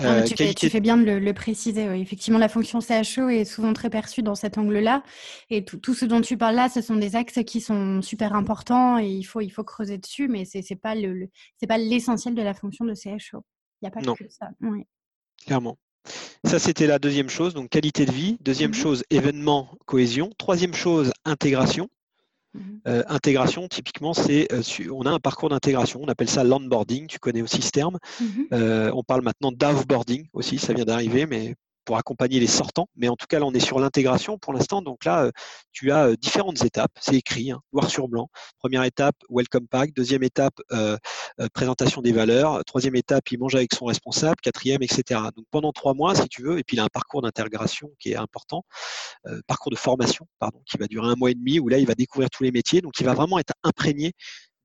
Euh, tu, fais, bien de le, préciser. Effectivement, la fonction CHO est souvent très perçue dans cet angle-là. Et tout, ce dont tu parles là, ce sont des axes qui sont super importants et il faut, il faut creuser dessus, mais ce n'est pas, le, pas l'essentiel de la fonction de CHO. Il n'y a pas que ça. Clairement. Ça, c'était la deuxième chose, donc qualité de vie. Deuxième mmh chose, événement, cohésion. Troisième chose, intégration. Mmh euh, intégration, typiquement, c'est euh, on a un parcours d'intégration, on appelle ça landboarding, tu connais aussi ce terme. Mmh euh, on parle maintenant d'offboarding aussi, ça vient d'arriver, mais pour accompagner les sortants. Mais en tout cas, là, on est sur l'intégration pour l'instant. Donc là, euh, tu as euh, différentes étapes. C'est écrit, hein, noir sur blanc. Première étape, welcome pack. Deuxième étape, euh, présentation des valeurs. Troisième étape, il mange avec son responsable. Quatrième, etc. Donc pendant trois mois, si tu veux, et puis il a un parcours d'intégration qui est important, parcours de formation, pardon, qui va durer un mois et demi, où là, il va découvrir tous les métiers. Donc il va vraiment être imprégné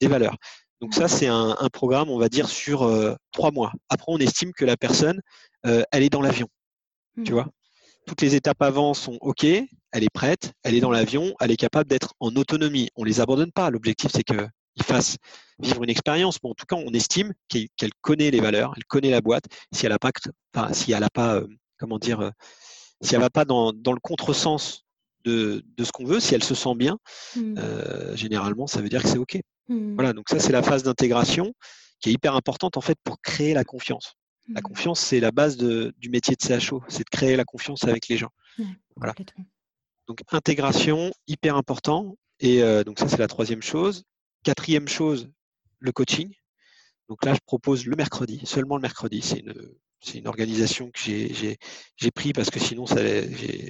des valeurs. Donc ça, c'est un, programme, on va dire, sur trois mois. Après, on estime que la personne, elle est dans l'avion. Tu mmh. vois? Toutes les étapes avant sont OK, elle est prête, elle est dans l'avion, elle est capable d'être en autonomie. On ne les abandonne pas. L'objectif, c'est qu'il fasse vivre une expérience. Mais en tout cas, on estime qu'elle connaît les valeurs, elle connaît la boîte. Si elle n'a pas, enfin, si elle a pas, euh, comment dire, euh, si elle va pas dans, le contresens de, ce qu'on veut, si elle se sent bien, mmh. euh, généralement, ça veut dire que c'est OK. Mmh. Voilà, donc ça, c'est la phase d'intégration qui est hyper importante en fait pour créer la confiance. La mmh. confiance, c'est la base du métier de CHO, c'est de créer la confiance avec les gens. voilà. Donc intégration, hyper important. Et euh, donc ça, c'est la troisième chose. Quatrième chose, le coaching. Donc là, je propose le mercredi, seulement le mercredi. C'est une, c'est une organisation que j'ai pris parce que sinon ça,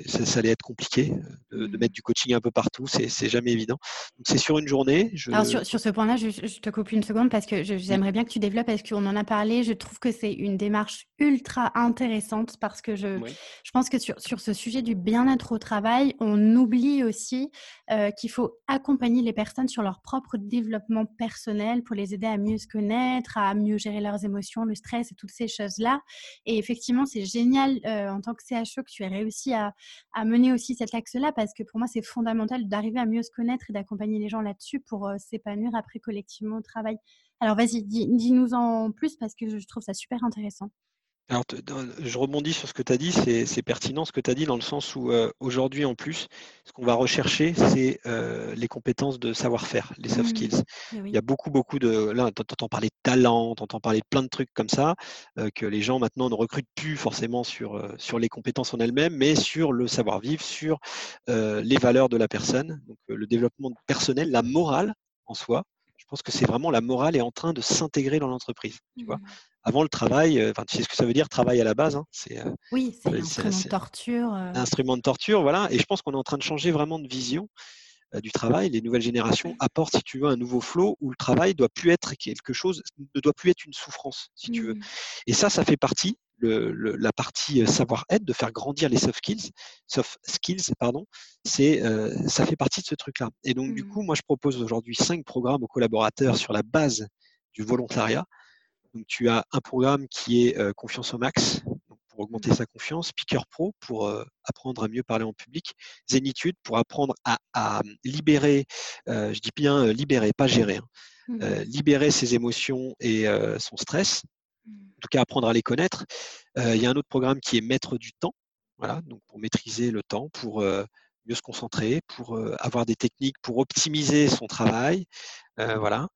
ça, allait être compliqué euh, de, mettre du coaching un peu partout, c'est jamais évident. Donc c'est sur une journée. Je... Alors sur, sur ce point-là, je, je, te coupe une seconde parce que j'aimerais bien que tu développes parce qu'on en a parlé. Je trouve que c'est une démarche ultra intéressante parce que je, je pense que sur, sur ce sujet du bien-être au travail, on oublie aussi euh, qu'il faut accompagner les personnes sur leur propre développement personnel pour les aider à mieux se connaître, à mieux gérer leurs émotions, le stress et toutes ces choses-là. Et effectivement, c'est génial euh, en tant que CHO que tu aies réussi à, mener aussi cet axe-là parce que pour moi, c'est fondamental d'arriver à mieux se connaître et d'accompagner les gens là-dessus pour euh, s'épanouir après collectivement au travail. Alors vas-y, dis-nous en plus parce que je trouve ça super intéressant. Alors, je rebondis sur ce que tu as dit, c'est pertinent ce que tu as dit dans le sens où euh, aujourd'hui en plus, ce qu'on va rechercher, c'est euh, les compétences de savoir-faire, les soft mmh. skills. Eh Il y a beaucoup, beaucoup de... Là, tu entends parler de talent, tu entends parler de plein de trucs comme ça, euh, que les gens maintenant ne recrutent plus forcément sur, sur les compétences en elles-mêmes, mais sur le savoir-vivre, sur les valeurs de la personne, donc le développement personnel, la morale en soi. Je pense que c'est vraiment la morale est en train de s'intégrer dans l'entreprise. Tu vois? Mmh avant le travail, euh, tu sais ce que ça veut dire, travail à la base. Hein, c'est, euh, oui, c'est l'instrument de torture. Euh. Instrument de torture, voilà. Et je pense qu'on est en train de changer vraiment de vision du travail. Les nouvelles générations apportent, si tu veux, un nouveau flot où le travail doit plus être quelque chose, ne doit plus être une souffrance, si tu veux. Mmh. Et ça, ça fait partie, le, la partie savoir-être, de faire grandir les soft skills, soft skills, pardon, c'est, ça fait partie de ce truc-là. Et donc, du mmh. coup, moi, je propose aujourd'hui cinq programmes aux collaborateurs sur la base du volontariat donc, tu as un programme qui est euh, Confiance au max, pour augmenter mmh. sa confiance, Speaker Pro pour euh, apprendre à mieux parler en public, Zénitude pour apprendre à, libérer, euh, je dis bien libérer, pas gérer, hein, mmh. libérer ses émotions et son stress. En tout cas apprendre à les connaître. Il y a un autre programme qui est Maître du temps, voilà, donc pour maîtriser le temps, pour mieux se concentrer, pour avoir des techniques pour optimiser son travail, voilà.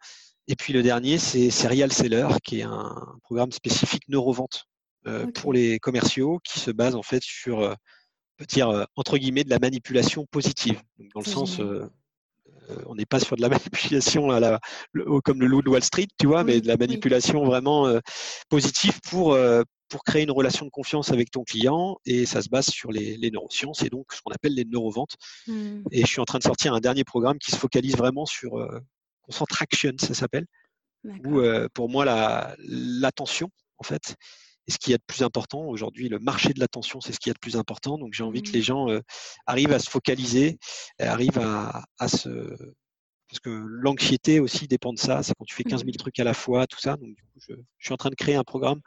Et puis le dernier, c'est Serial Seller, qui est un programme spécifique neurovente euh, pour les commerciaux qui se base en fait sur, euh, on peut dire, euh, entre guillemets, de la manipulation positive. dans le sens, on n'est pas sur de la manipulation à la, comme le loup de Wall Street, tu vois, mais de la manipulation vraiment positive pour, pour créer une relation de confiance avec ton client et ça se base sur les, neurosciences et donc ce qu'on appelle les neuroventes. Mmh. Et je suis en train de sortir un dernier programme qui se focalise vraiment sur concentration, ça s'appelle, où euh, pour moi l'attention, en fait, est ce qu'il y a de plus important. Aujourd'hui, le marché de l'attention, c'est ce qu'il y a de plus important. Donc j'ai envie que les mmh. gens euh, arrivent à se focaliser, arrivent à, se parce que l'anxiété aussi dépend de ça. C'est quand tu fais 15 000 mmh. trucs à la fois, tout ça. Donc, du coup, je, suis en train de créer un programme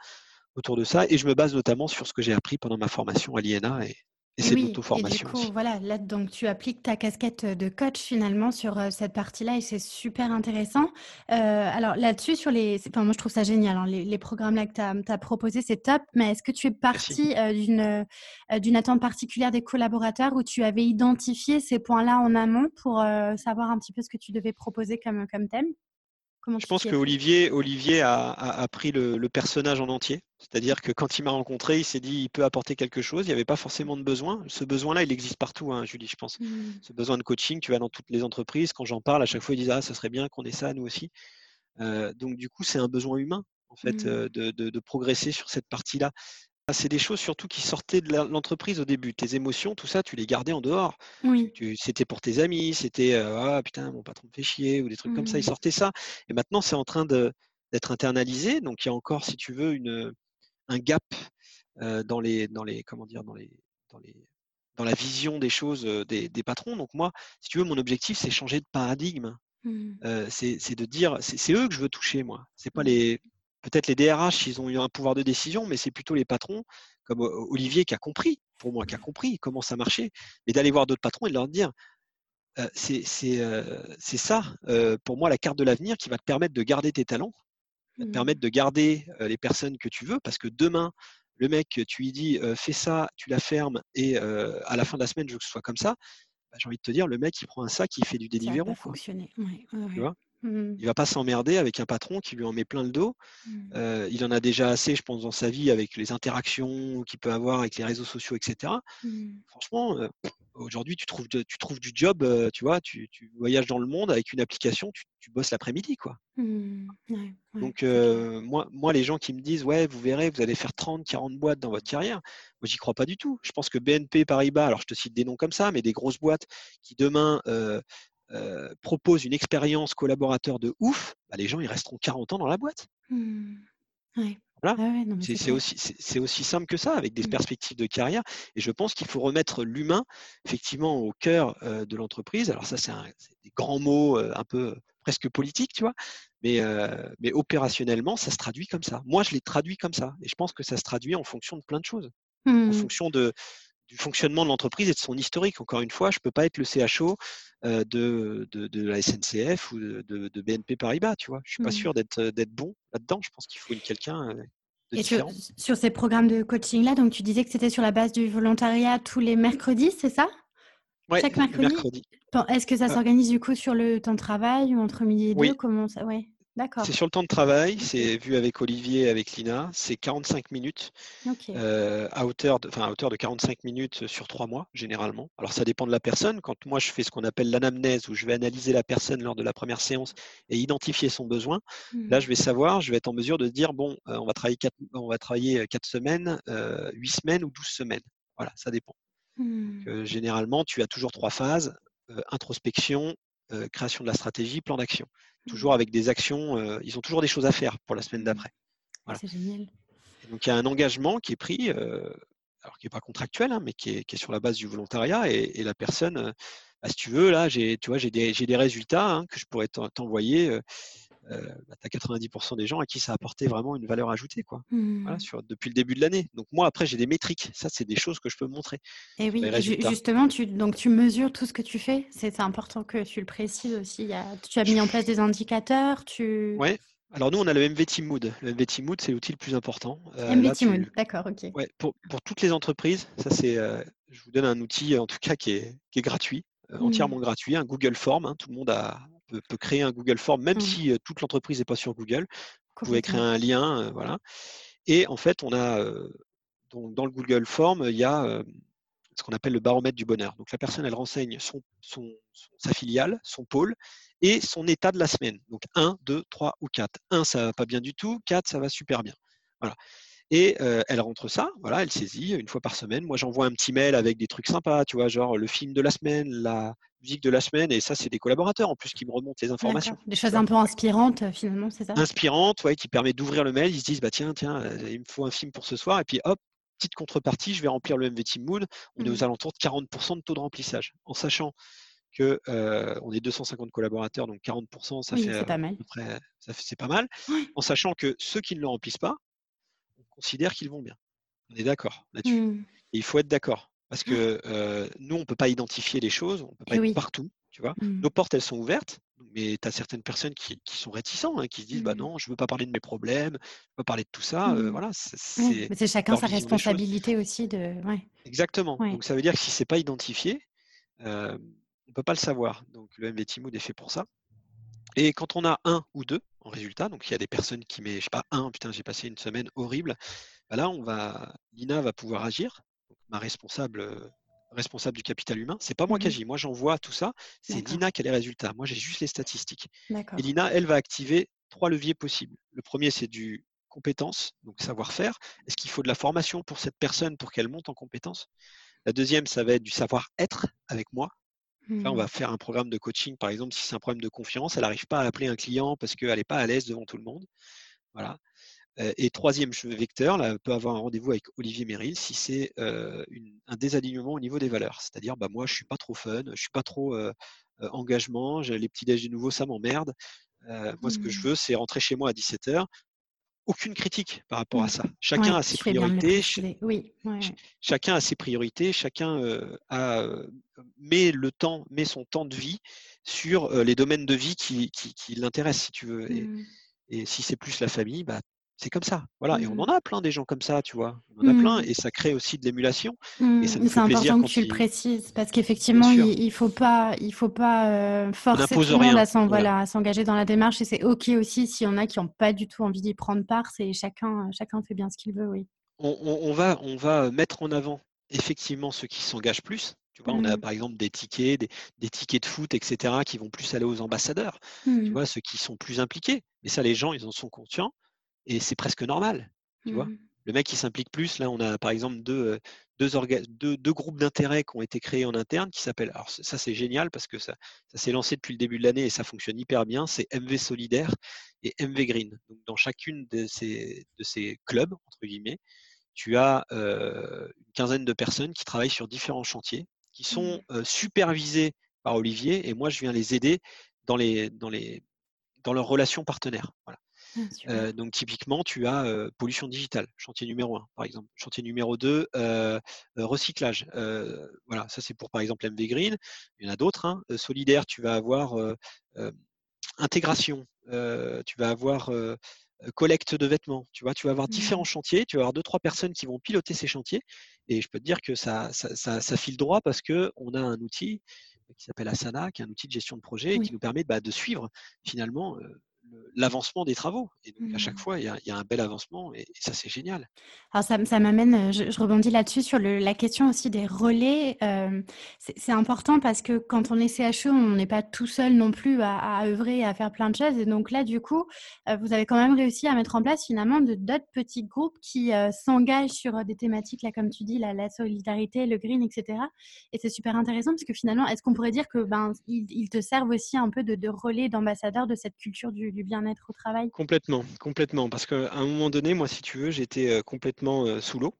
autour de ça et je me base notamment sur ce que j'ai appris pendant ma formation à l'INA et, et c'est l'auto-formation. voilà, là, donc tu appliques ta casquette de coach finalement sur euh, cette partie-là et c'est super intéressant. Euh, alors là-dessus, sur les. Enfin, moi, je trouve ça génial. Hein, les, programmes là que tu as, proposés, c'est top. Mais est-ce que tu es parti euh, d'une d'une attente particulière des collaborateurs où tu avais identifié ces points-là en amont pour savoir un petit peu ce que tu devais proposer comme, comme thème? Je pense que Olivier, Olivier a, pris le, personnage en entier. C'est-à-dire que quand il m'a rencontré, il s'est dit il peut apporter quelque chose. Il n'y avait pas forcément de besoin. Ce besoin-là, il existe partout, hein, Julie, je pense. Mmh. Ce besoin de coaching, tu vas dans toutes les entreprises. Quand j'en parle, à chaque fois, ils disent ah, ça serait bien qu'on ait ça, nous aussi. Euh, donc, du coup, c'est un besoin humain, en fait, mmh. euh, de, progresser sur cette partie-là. Ah, c'est des choses surtout qui sortaient de l'entreprise au début. Tes émotions, tout ça, tu les gardais en dehors. Oui. C'était pour tes amis, c'était euh, ah putain, mon patron me fait chier ou des trucs comme ça. Ils mmh. sortaient ça. Et maintenant, c'est en train d'être internalisé. Donc, il y a encore, si tu veux, une, un gap euh, dans les, dans les, comment dire, dans les, dans les, dans la vision des choses euh, des, des patrons. Donc, moi, si tu veux, mon objectif, c'est changer de paradigme. Mmh. c'est de dire, c'est eux que je veux toucher, moi. C'est pas mmh. les peut-être les DRH, ils ont eu un pouvoir de décision, mais c'est plutôt les patrons, comme Olivier, qui a compris, pour moi, qui a compris comment ça marchait, mais d'aller voir d'autres patrons et de leur dire, c'est ça, pour moi, la carte de l'avenir qui va te permettre de garder tes talents, va te mmh. permettre de garder les personnes que tu veux, parce que demain, le mec, tu lui dis, fais ça, tu la fermes, et à la fin de la semaine, je veux que ce soit comme ça. Bah, j'ai envie de te dire, le mec, il prend un sac, il fait du Deliveroo. Ça fonctionner. Ouais, Tu vois? Mmh. Il va pas s'emmerder avec un patron qui lui en met plein le dos. Mmh. il en a déjà assez, je pense, dans sa vie avec les interactions qu'il peut avoir avec les réseaux sociaux, etc. Mmh. Franchement, aujourd'hui, tu trouves, tu trouves du job, tu vois, tu, voyages dans le monde avec une application, tu, bosses l'après-midi, quoi. Donc, moi, moi, les gens qui me disent, ouais, vous verrez, vous allez faire 30, 40 boîtes dans votre carrière, moi, j'y crois pas du tout. Je pense que BNP Paribas, alors je te cite des noms comme ça, mais des grosses boîtes qui demain euh, propose une expérience collaborateur de ouf, bah, les gens ils resteront 40 ans dans la boîte. Mmh. Voilà. c'est aussi, aussi, simple que ça, avec des mmh. perspectives de carrière. Et je pense qu'il faut remettre l'humain effectivement au cœur euh, de l'entreprise. Alors ça, c'est des grands mots euh, un peu presque politiques, tu vois. Mais, mais opérationnellement, ça se traduit comme ça. Moi, je l'ai traduit comme ça. Et je pense que ça se traduit en fonction de plein de choses. En mmh. fonction de, du fonctionnement de l'entreprise et de son historique. Encore une fois, je ne peux pas être le CHO euh, de, de, la SNCF ou de, BNP Paribas, tu vois. Je ne suis pas mmh. sûr euh, d'être bon là-dedans. Je pense qu'il faut quelqu'un euh, de et. Sur, ces programmes de coaching-là, donc tu disais que c'était sur la base du volontariat tous les mercredis, c'est ça? Oui, Chaque mercredi? Est-ce que ça s'organise du coup sur le temps de travail ou entre midi et deux? Comment ça? Ouais. C'est sur le temps de travail, c'est vu avec Olivier et avec Lina, c'est 45 minutes, euh, à, hauteur de, à hauteur de 45 minutes sur trois mois, généralement. Alors ça dépend de la personne. Quand moi je fais ce qu'on appelle l'anamnèse, où je vais analyser la personne lors de la première séance et identifier son besoin, là mmh. je vais savoir, je vais être en mesure de dire, bon, euh, on, va travailler quatre, on va travailler 4 semaines, euh, 8 semaines ou 12 semaines. Voilà, ça dépend. Mmh. généralement, tu as toujours trois phases, euh, introspection, création de la stratégie, plan d'action toujours avec des actions. Euh, ils ont toujours des choses à faire pour la semaine mmh. d'après. C'est génial. donc il y a un engagement qui est pris, euh, alors qui n'est pas contractuel, hein, mais qui est, sur la base du volontariat. Et, la personne, euh, bah, si tu veux, là, j'ai, tu vois, j'ai des, des, résultats hein, que je pourrais t'envoyer euh, bah, tu as 90% des gens à qui ça a apporté vraiment une valeur ajoutée quoi. Voilà, mmh. sur, depuis le début de l'année. Donc moi, après, j'ai des métriques. Ça, c'est des choses que je peux montrer. Et oui, justement, tu, donc, tu mesures tout ce que tu fais. C'est important que tu le précises aussi. Il tu as mis en place des indicateurs. Tu... Ouais. Alors nous, on a le MVT Mood. Le MVT Mood, c'est l'outil le plus important. Euh, MVT Mood, d'accord, ok. Ouais, pour, pour, toutes les entreprises, ça c'est, euh, je vous donne un outil en tout cas qui est, qui est gratuit, mmh. entièrement gratuit, un Google Form. Hein. tout le monde a, peut, créer un Google Form, même mmh. si toute l'entreprise n'est pas sur Google. Vous pouvez créer un lien, voilà. Et en fait, on a dans le Google Form, il y a ce qu'on appelle le baromètre du bonheur. Donc la personne, elle renseigne son, sa filiale, son pôle et son état de la semaine. Donc 1, 2, 3 ou 4. 1, ça va pas bien du tout. 4, ça va super bien. Voilà. Et elle rentre ça, voilà, elle saisit une fois par semaine. Moi, j'envoie un petit mail avec des trucs sympas, tu vois, genre le film de la semaine, la musique de la semaine, et ça, c'est des collaborateurs en plus qui me remontent les informations. Des choses un peu inspirantes, finalement, c'est ça? Inspirantes, ouais, qui permet d'ouvrir le mail. Ils se disent, bah tiens, tiens, il me faut un film pour ce soir, et puis hop, petite contrepartie, je vais remplir le MV Team Mood. On est aux mmh. alentours de 40% de taux de remplissage, en sachant que on est 250 collaborateurs, donc 40%, ça fait pas mal. ça fait, c'est pas mal. En sachant que ceux qui ne le remplissent pas, considère qu'ils vont bien. On est d'accord là-dessus. Mmh. Et il faut être d'accord. Parce que euh, nous, on ne peut pas identifier les choses, on ne peut pas être partout. Tu vois mmh. Nos portes, elles sont ouvertes, mais tu as certaines personnes qui, sont réticents, hein, qui se disent bah mmh. non, je ne veux pas parler de mes problèmes, je ne veux pas parler de tout ça. Euh, voilà, c'est chacun sa responsabilité aussi. de. Exactement. Donc ça veut dire que si ce n'est pas identifié, euh, on ne peut pas le savoir. Donc le MVT Mood est fait pour ça. Et quand on a un ou deux en résultat, donc il y a des personnes qui mettent, je sais pas, un, putain, j'ai passé une semaine horrible, bah là, on va, Lina va pouvoir agir, ma responsable, euh, responsable du capital humain. C'est pas moi qui mmh agis, moi j'envoie tout ça, c'est Lina qui a les résultats. Moi j'ai juste les statistiques. Et Lina, elle va activer trois leviers possibles. Le premier, c'est du compétence, donc savoir-faire. Est-ce qu'il faut de la formation pour cette personne pour qu'elle monte en compétence? La deuxième, ça va être du savoir-être avec moi. Là, on mmh. va faire un programme de coaching, par exemple, si c'est un problème de confiance, elle n'arrive pas à appeler un client parce qu'elle n'est pas à l'aise devant tout le monde. Voilà. Et troisième vecteur, là, elle peut avoir un rendez-vous avec Olivier Merrill si c'est un désalignement au niveau des valeurs. C'est-à-dire, bah, moi, je ne suis pas trop fun, je ne suis pas trop engagement, les petits déj de nouveau, ça m'emmerde. moi, ce que je mmh. veux, c'est rentrer chez moi à 17h, aucune critique par rapport à ça. Chacun a ses priorités. Oui, Chacun a ses priorités. Chacun euh, a, euh, met le temps, met son temps de vie sur euh, les domaines de vie qui, qui, l'intéressent, si tu veux. Mmh. Et, si c'est plus la famille, bah, C'est comme ça. Voilà. Et on Mmh. en a plein des gens comme ça, tu vois. On en a plein. Mmh. Et ça crée aussi de l'émulation. Mmh. Et ça nous C'est important que tu le précises parce qu'effectivement, il, il faut pas, il faut pas euh, forcer tout le monde à s'en, Voilà. s'engager dans la démarche et c'est ok aussi s'il y en a qui n'ont pas du tout envie d'y prendre part. C'est chacun, chacun fait bien ce qu'il veut, oui. On, on- on va, on va mettre en avant effectivement ceux qui s'engagent plus. Tu vois, on a Mmh. par exemple des tickets, des, des tickets de foot, etc., qui vont plus aller aux ambassadeurs. Tu Mmh. vois, ceux qui sont plus impliqués. Mais ça, les gens, ils en sont conscients. Et c'est presque normal. Tu vois? Mmh. Le mec qui s'implique plus, là, on a par exemple deux, deux, orga- deux, deux groupes d'intérêt qui ont été créés en interne qui s'appellent. Alors, ça, c'est génial parce que ça, ça s'est lancé depuis le début de l'année et ça fonctionne hyper bien. C'est MV Solidaire et MV Green. Donc, dans chacune de ces, de ces clubs, entre guillemets, tu as euh, une quinzaine de personnes qui travaillent sur différents chantiers, qui sont Mmh. euh, supervisés par Olivier et moi, je viens les aider dans, les, dans, les, dans leurs relations partenaires. Voilà. Euh, donc typiquement, tu as euh, pollution digitale, chantier numéro un, par exemple. Chantier numéro 2, recyclage. Voilà, ça c'est pour par exemple MV Green. Il y en a d'autres. hein. Solidaire, tu vas avoir intégration. Tu vas avoir collecte de vêtements. Tu vois, tu vas avoir différents Mmh. chantiers. Tu vas avoir deux trois personnes qui vont piloter ces chantiers. Et je peux te dire que ça, ça, ça- ça file droit parce que on a un outil qui s'appelle Asana, qui est un outil de gestion de projet et qui nous permet bah, de suivre finalement euh, le- l'avancement des travaux. Et donc à chaque Mmh. fois, il y a, il y a un bel avancement et, et ça c'est génial. Alors ça, ça m'amène, euh, je, je rebondis là-dessus sur le- la question aussi des relais. euh, c'est important parce que quand on est CHE, on n'est pas tout seul non plus à, à œuvrer et à faire plein de choses. Et donc là, du coup, euh, vous avez quand même réussi à mettre en place finalement d'autres petits groupes qui euh, s'engagent sur des thématiques, là, comme tu dis, la, la solidarité, le green, etc. Et c'est super intéressant parce que finalement, est-ce qu'on pourrait dire que ben, ils, ils te servent aussi un peu de, de relais, d'ambassadeur de cette culture du, du bien-être au travail? Complètement, complètement. Parce qu'à un moment donné, moi, si tu veux, j'étais complètement sous l'eau,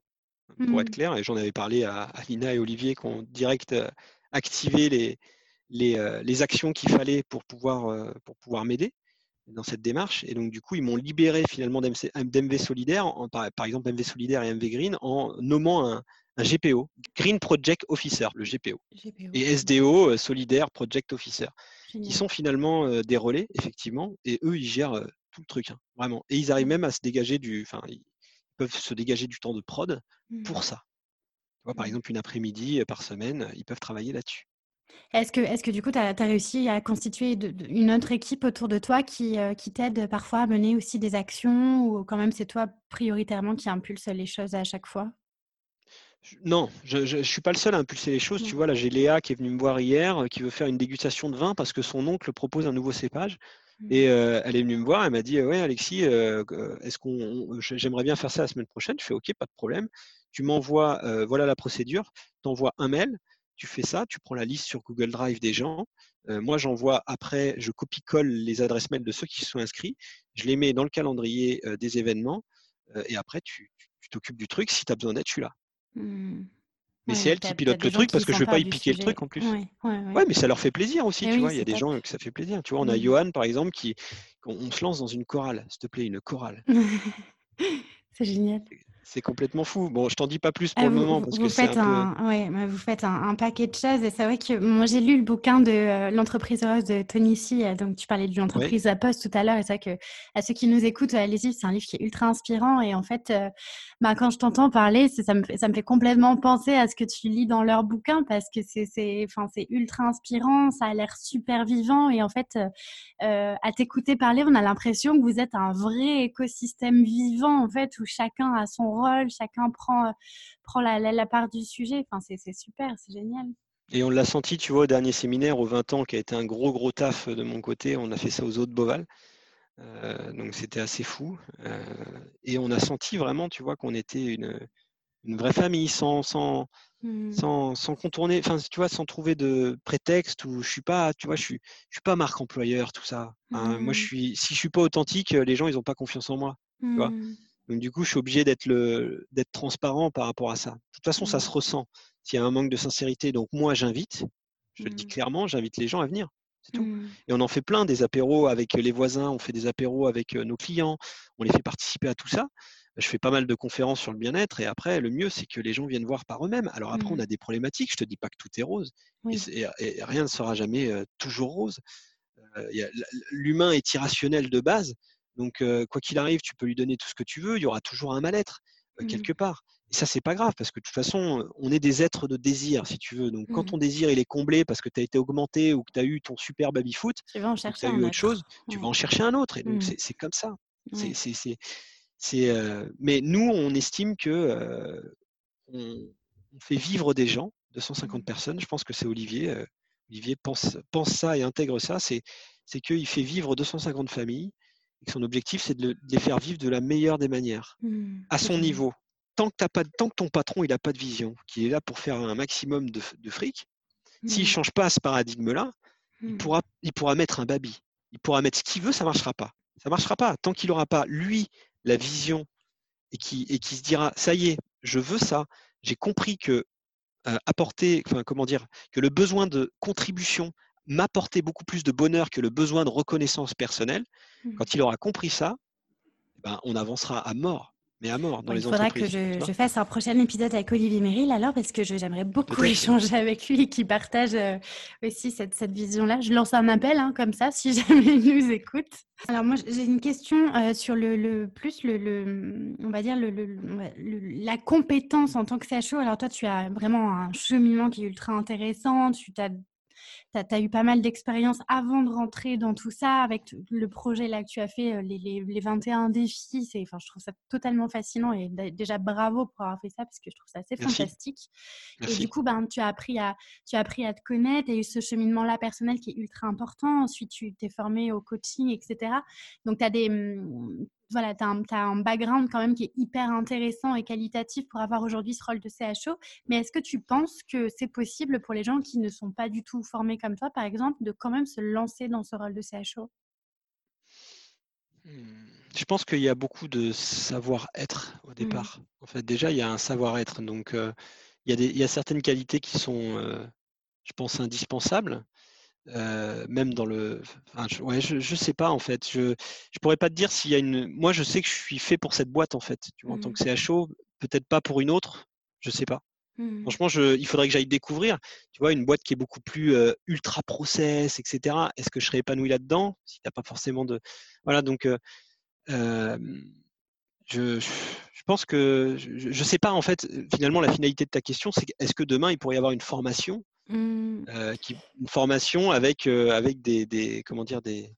pour être Mmh. clair, et j'en avais parlé à, à Lina et Olivier qui ont direct activé les, les, les actions qu'il fallait pour pouvoir, pour pouvoir m'aider dans cette démarche. Et donc, du coup, ils m'ont libéré finalement d'MV Solidaire, en- par, par exemple MV Solidaire et MV Green, en nommant un, un GPO, Green Project Officer, le GPO, GPO. et SDO, euh, Solidaire Project Officer, qui sont finalement euh, des relais, effectivement, et eux, ils gèrent euh, tout le truc, hein, vraiment. Et ils arrivent Mmh. même à se dégager du, enfin, ils peuvent se dégager du temps de prod Mmh. pour ça. Tu vois, par Mmh. exemple, une après-midi euh, par semaine, ils peuvent travailler là-dessus. Est-ce que, est-ce que du coup, tu as, réussi à constituer de- de- une autre équipe autour de toi qui, euh, qui t'aide parfois à mener aussi des actions ou quand même c'est toi prioritairement qui impulse les choses à chaque fois? Non, je ne suis pas le seul à impulser les choses. Tu Non. vois, là, j'ai Léa qui est venue me voir hier, euh, qui veut faire une dégustation de vin parce que son oncle propose un nouveau cépage. Et Mmh. euh, elle est venue me voir, elle m'a dit Ouais, Alexis, euh, euh, est-ce qu'on, j'aimerais bien faire ça la semaine prochaine? Je fais Ok, pas de problème. Tu m'envoies, euh, voilà la procédure. Tu envoies un mail, tu fais ça, tu prends la liste sur Google Drive des gens. Euh, moi, j'envoie après, je copie-colle les adresses mail de ceux qui se sont inscrits. Je les mets dans le calendrier euh, des événements. euh, et après, tu t'occupes du truc. Si tu as besoin d'aide, je suis là. Mmh. Mais Ouais, c'est elle qui pilote le truc parce que je vais pas y piquer le truc en plus. Ouais, ouais, ouais. Ouais, mais ça leur fait plaisir aussi, Eh tu oui, vois. Il y a des top. gens que ça fait plaisir. Tu vois, on a Mmh. Johan, par exemple, qui, on, on se lance dans une chorale, s'il te plaît, une chorale. C'est génial. C'est complètement fou. Bon, je t'en dis pas plus pour Ah, le vous, moment vous- parce vous que faites un peu. un, ouais, vous faites un, un paquet de choses et c'est vrai que moi j'ai lu le bouquin de euh, l'entreprise heureuse de Tony C. euh, Donc tu parlais de l'entreprise à poste tout à l'heure et c'est vrai que à ceux qui nous écoutent, allez-y, c'est un livre qui est ultra inspirant et en fait, euh, bah, quand je t'entends parler, ça me fait, ça me fait complètement penser à ce que tu lis dans leur bouquin parce que c'est, c'est, enfin, c'est ultra inspirant, ça a l'air super vivant et en fait, euh, euh, à t'écouter parler, on a l'impression que vous êtes un vrai écosystème vivant en fait où chacun a son rôle, chacun prend euh, prend la, la, la part du sujet. Enfin, c'est super, c'est génial. Et on l'a senti, tu vois, au dernier séminaire, aux 20 ans, qui a été un gros, gros taf de mon côté. On a fait ça aux eaux de Beauval. Euh, donc c'était assez fou. Euh, et on a senti vraiment, tu vois, qu'on était une, une vraie famille sans, sans, Mm. sans, sans contourner, enfin, tu vois, sans trouver de prétexte ou je suis pas, tu vois, je suis, je suis pas marque employeur, tout ça. Hein, Moi, je Mm. suis, si je suis pas authentique, les gens, ils ont pas confiance en moi, tu vois. Donc du coup, je suis obligé d'être le, d'être transparent par rapport à ça. De toute façon, ça Mm. se ressent. S'il y a un manque de sincérité, donc moi, j'invite. Je le dis Mm. clairement, j'invite les gens à venir. C'est tout. Mm. Et on en fait plein des apéros avec les voisins, on fait des apéros avec euh, nos clients, on les fait participer à tout ça. Je fais pas mal de conférences sur le bien-être et après, le mieux, c'est que les gens viennent voir par eux-mêmes. Alors après, on a des problématiques. Je te dis pas que tout est rose et, Oui. c'est- et- et rien ne sera jamais euh, toujours rose. Euh, L'humain est irrationnel de base, Donc, quoi qu'il arrive, tu peux lui donner tout ce que tu veux, il y aura toujours un mal-être mmh. quelque part. Et ça, c'est pas grave parce que de toute façon, on est des êtres de désir, si tu veux. Donc, quand mmh. ton désir il est comblé parce que tu as été augmenté ou que tu as eu ton super baby-foot, tu vas en chercher as eu autre chose, tu vas en chercher un autre. Et donc, c'est comme ça. C'est, mais nous, on estime que on, fait vivre des gens, 250 personnes. Je pense que c'est Olivier. Olivier pense, pense ça et intègre ça. C'est, c'est qu'il fait vivre 250 familles et que son objectif, c'est de, les faire vivre de la meilleure des manières, mmh, à son niveau. Tant que, pas, tant que ton patron il n'a pas de vision, qu'il est là pour faire un maximum de, fric, s'il ne mmh. change pas ce paradigme-là, il, mmh. pourra, il pourra mettre un baby. Il pourra mettre ce qu'il veut, ça ne marchera pas. Ça ne marchera pas. Tant qu'il n'aura pas, lui, la vision et qui, et qui se dira, ça y est, je veux ça, j'ai compris que euh, apporter, enfin, comment dire, que le besoin de contribution m'apportait beaucoup plus de bonheur que le besoin de reconnaissance personnelle. Mmh. Quand il aura compris ça, eh ben, on avancera à mort mais à mort dans les entreprises. Il faudra que je, fasse un prochain épisode avec Olivier Merrill alors, parce que j'aimerais beaucoup échanger avec lui et qu'il partage euh, aussi cette, cette vision-là. Je lance un appel hein, comme ça, si jamais il nous écoute. Alors moi, j'ai une question euh, sur le, le plus le, le, on va dire le, la compétence en tant que CHO. Alors toi, tu as vraiment un cheminement qui est ultra intéressant. Tu as tu as, eu pas mal d'expérience avant de rentrer dans tout ça, avec le projet là que tu as fait, euh, les, les, les 21 défis. Enfin, je trouve ça totalement fascinant et déjà bravo pour avoir fait ça parce que je trouve ça assez fantastique. Et du coup, ben, tu, as appris à, tu as appris à te connaître et ce cheminement-là personnel qui est ultra important. Ensuite, tu t'es formé au coaching, etc. Donc, tu as des mmh, voilà, tu as, un background quand même qui est hyper intéressant et qualitatif pour avoir aujourd'hui ce rôle de CHO. Mais est-ce que tu penses que c'est possible pour les gens qui ne sont pas du tout formés comme toi, par exemple, de quand même se lancer dans ce rôle de CHO mmh, Je pense qu'il y a beaucoup de savoir-être au mmh. départ. En fait, déjà, il y a un savoir-être. Donc, euh, il, y a il, y a certaines qualités qui sont, euh, je pense, indispensables. Euh, même dans le. je, ouais, je, sais pas en fait. Je je pourrais pas te dire s'il y a une. Moi, je sais que je suis fait pour cette boîte en fait. Tu vois, en tant mmh. que CHO, peut-être pas pour une autre. Je sais pas. Mmh. Franchement, je, il faudrait que j'aille découvrir. Tu vois, une boîte qui est beaucoup plus euh, ultra process, etc. Est-ce que je serais épanoui là-dedans Si t'as pas forcément de. Voilà, donc. Euh, je, je, pense que je ne sais pas en fait. Finalement, la finalité de ta question, c'est est-ce que demain il pourrait y avoir une formation Mmh. Euh, une formation avec, euh, avec des, des, comment dire, des,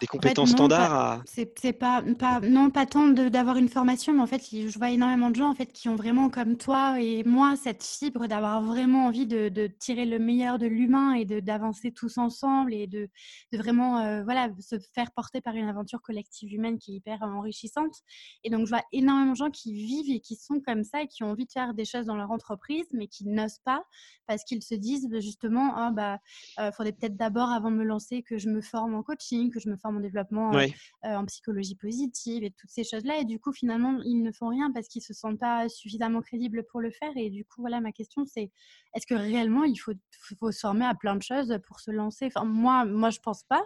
des compétences standards C'est pas, pas, non, pas tant d'avoir une formation, mais en fait, je vois énormément de gens en fait, qui ont vraiment, comme toi et moi, cette fibre d'avoir vraiment envie de, de, tirer le meilleur de l'humain et d'avancer tous ensemble et de, de vraiment euh, voilà, se faire porter par une aventure collective humaine qui est hyper enrichissante. Et donc, je vois énormément de gens qui vivent et qui sont comme ça et qui ont envie de faire des choses dans leur entreprise, mais qui n'osent pas parce qu'ils se disent justement, il oh, bah, euh, faudrait peut-être d'abord, avant de me lancer, que je me forme en coaching, que je me forme en développement euh, euh, en psychologie positive et toutes ces choses-là. Et du coup, finalement, ils ne font rien parce qu'ils se sentent pas suffisamment crédibles pour le faire. Et du coup, voilà, ma question, c'est est-ce que réellement il faut, faut se former à plein de choses pour se lancer? Enfin, moi, moi, je pense pas.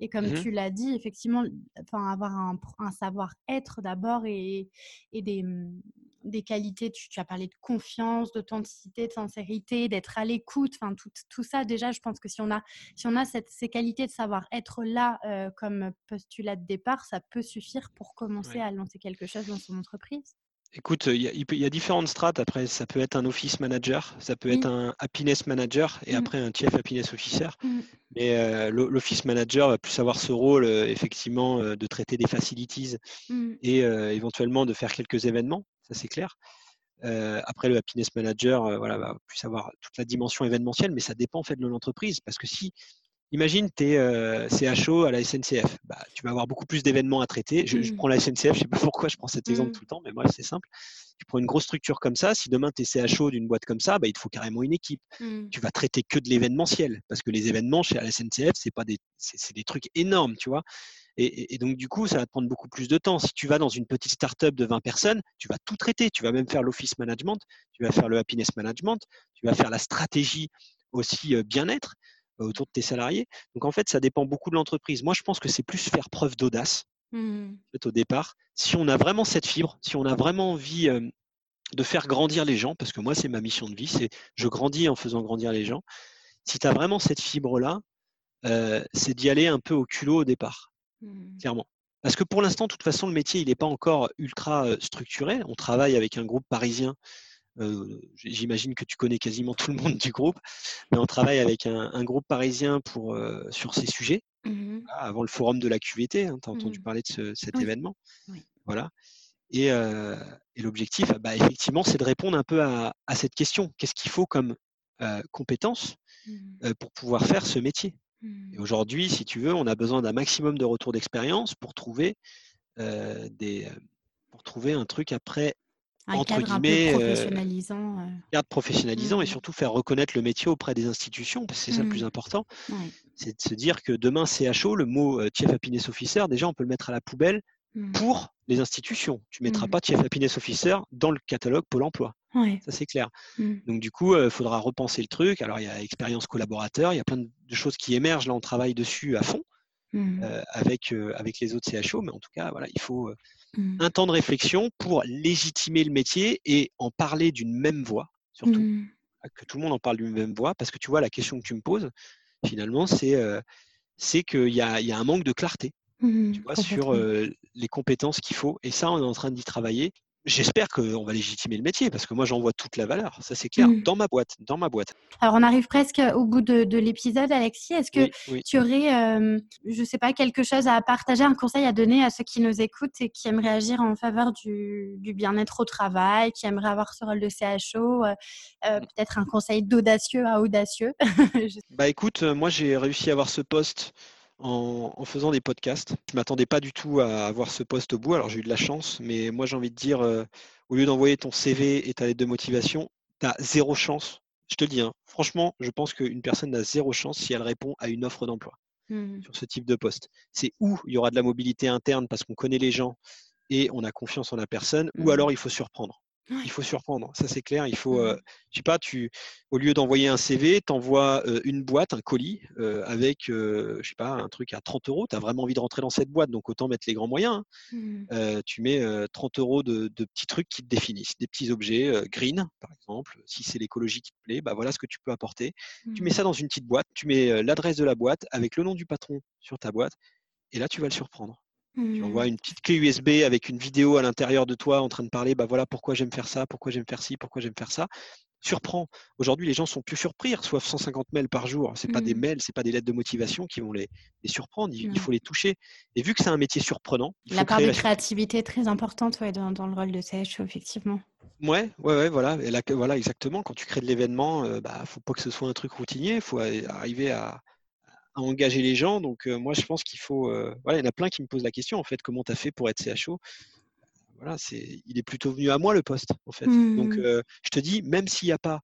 Et comme mmh tu l'as dit, effectivement, enfin, avoir un, un savoir-être d'abord et, et des, mmh, des qualités, tu, as parlé de confiance, d'authenticité, de sincérité, d'être à l'écoute, enfin tout, tout, ça déjà, je pense que si on a, si on a cette, ces qualités de savoir être là euh, comme postulat de départ, ça peut suffire pour commencer à lancer quelque chose dans son entreprise. Écoute, il y, a différentes strates. Après, ça peut être un office manager, ça peut être un happiness manager et mmh. après un chief happiness officer. Mmh. Mais euh, l'office manager va plus avoir ce rôle, euh, effectivement, de traiter des facilities mmh. et éventuellement de faire quelques événements ça c'est clair. après, le happiness manager voilà, va plus avoir toute la dimension événementielle, mais ça dépend en fait de l'entreprise. Parce que si, imagine, tu es CHO à la SNCF, bah, tu vas avoir beaucoup plus d'événements à traiter. Je, mmh. prends la SNCF, je ne sais pas pourquoi je prends cet exemple mmh. tout le temps, mais moi c'est simple. Tu prends une grosse structure comme ça, si demain tu es CHO d'une boîte comme ça, bah, il te faut carrément une équipe. Mmh. Tu vas traiter que de l'événementiel, parce que les événements chez la SNCF, c'est pas des, c'est des trucs énormes, tu vois. Et, donc, du coup, ça va te prendre beaucoup plus de temps. Si tu vas dans une petite startup de 20 personnes, tu vas tout traiter. Tu vas même faire l'office management, tu vas faire le happiness management, tu vas faire la stratégie aussi euh, bien-être euh, autour de tes salariés. Donc, en fait, ça dépend beaucoup de l'entreprise. Moi, je pense que c'est plus faire preuve d'audace mmh. au départ. Si on a vraiment cette fibre, si on a vraiment envie euh, de faire grandir les gens, parce que moi, c'est ma mission de vie, c'est je grandis en faisant grandir les gens. Si tu as vraiment cette fibre-là, c'est d'y aller un peu au culot au départ. Mmh. Clairement. Parce que pour l'instant, de toute façon, le métier, il n'est pas encore ultra structuré. On travaille avec un groupe parisien. J'imagine que tu connais quasiment tout le monde du groupe, mais on travaille avec un, groupe parisien pour, sur ces sujets. Mmh avant le forum de la QVT, hein, tu as entendu mmh parler de cet événement? Voilà. Et, l'objectif, bah, effectivement, c'est de répondre un peu à, cette question. Qu'est-ce qu'il faut comme compétence mmh. pour pouvoir faire ce métier? Et aujourd'hui, si tu veux, on a besoin d'un maximum de retours d'expérience pour trouver des, pour trouver un truc après un entre cadre guillemets, un peu professionnalisant. cadre professionnalisant et surtout faire reconnaître le métier auprès des institutions, parce que c'est ça le plus important. C'est de se dire que demain, CHO, le mot Chief Happiness Officer, déjà, on peut le mettre à la poubelle Mmh. pour les institutions. Tu ne mettras mmh. pas Chief Happiness Officer dans le catalogue Pôle emploi. Ça, c'est clair. Mmh. Donc, du coup, il faudra repenser le truc. Alors, il y a expérience collaborateur, il y a plein de choses qui émergent. Là, on travaille dessus à fond avec, avec les autres CHO. Mais en tout cas, voilà, il faut un temps de réflexion pour légitimer le métier et en parler d'une même voix, surtout. Que tout le monde en parle d'une même voix. Parce que tu vois, la question que tu me poses, finalement, c'est c'est qu'il y, y a un manque de clarté. Mmh tu vois, sur les compétences qu'il faut. Et ça, on est en train d'y travailler. J'espère qu'on va légitimer le métier parce que moi j'en vois toute la valeur, ça c'est clair, mmh. dans ma boîte, dans ma boîte. Alors on arrive presque au bout de, l'épisode, Alexis. Est-ce que tu aurais, je ne sais pas, quelque chose à partager, un conseil à donner à ceux qui nous écoutent et qui aimeraient agir en faveur du, bien-être au travail, qui aimeraient avoir ce rôle de CHO, mmh. peut-être un conseil d'audacieux à audacieux? Bah écoute, moi j'ai réussi à avoir ce poste en, faisant des podcasts. Je ne m'attendais pas du tout à avoir ce poste au bout, alors j'ai eu de la chance, mais moi j'ai envie de dire, euh, au lieu d'envoyer ton CV et ta lettre de motivation, tu as zéro chance. Je te le dis, hein, franchement, je pense qu'une personne n'a zéro chance si elle répond à une offre d'emploi mmh. sur ce type de poste. C'est où il y aura de la mobilité interne parce qu'on connaît les gens et on a confiance en la personne, ou mmh. alors il faut surprendre. Il faut surprendre, ça c'est clair. Il faut, euh, je sais pas, tu, au lieu d'envoyer un CV, tu envoies euh, une boîte, un colis euh, avec, je sais pas, un truc à 30 euros. Tu as vraiment envie de rentrer dans cette boîte, donc autant mettre les grands moyens. Hein. Mmh. tu mets 30 euros de, petits trucs qui te définissent, des petits objets green, par exemple. Si c'est l'écologie qui te plaît, bah voilà ce que tu peux apporter. Tu mets mmh. ça dans une petite boîte, tu mets l'adresse de la boîte avec le nom du patron sur ta boîte, et là tu vas le surprendre. Tu mmh. envoies une petite clé USB avec une vidéo à l'intérieur de toi en train de parler, bah voilà pourquoi j'aime faire ça, pourquoi j'aime faire ci, pourquoi j'aime faire ça. Surprend. Aujourd'hui, les gens sont plus surpris, reçoivent 150 mails par jour. Ce n'est pas des mmh. mails, c'est pas des lettres de motivation qui vont les, surprendre. Il, faut les toucher. Et vu que c'est un métier surprenant, la part de créativité est très importante ouais, dans, le rôle de CHO, effectivement. Ouais, ouais, ouais, voilà. Et là, voilà, exactement. Quand tu crées de l'événement, il euh, bah, faut pas que ce soit un truc routinier. Il faut arriver à, à engager les gens. Donc, moi, je pense qu'il faut. voilà, il y en a plein qui me posent la question, en fait, comment tu as fait pour être CHO Voilà, c'est, il est plutôt venu à moi le poste, en fait. Donc, mmh. je te dis, même s'il n'y a pas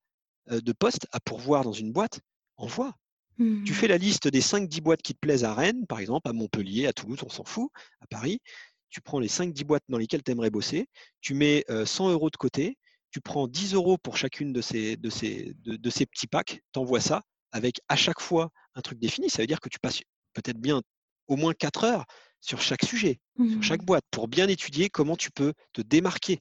de poste à pourvoir dans une boîte, envoie. Tu mmh. fais la liste des 5-10 boîtes qui te plaisent à Rennes, par exemple, à Montpellier, à Toulouse, on s'en fout, à Paris. Tu prends les 5-10 boîtes dans lesquelles tu aimerais bosser, tu mets 100 euros de côté, tu prends 10 euros pour chacune de ces, de ces, de ces petits packs, tu envoies ça avec à chaque fois un truc défini. Ça veut dire que tu passes peut-être bien au moins 4 heures sur chaque sujet, sur chaque mmh. boîte, pour bien étudier comment tu peux te démarquer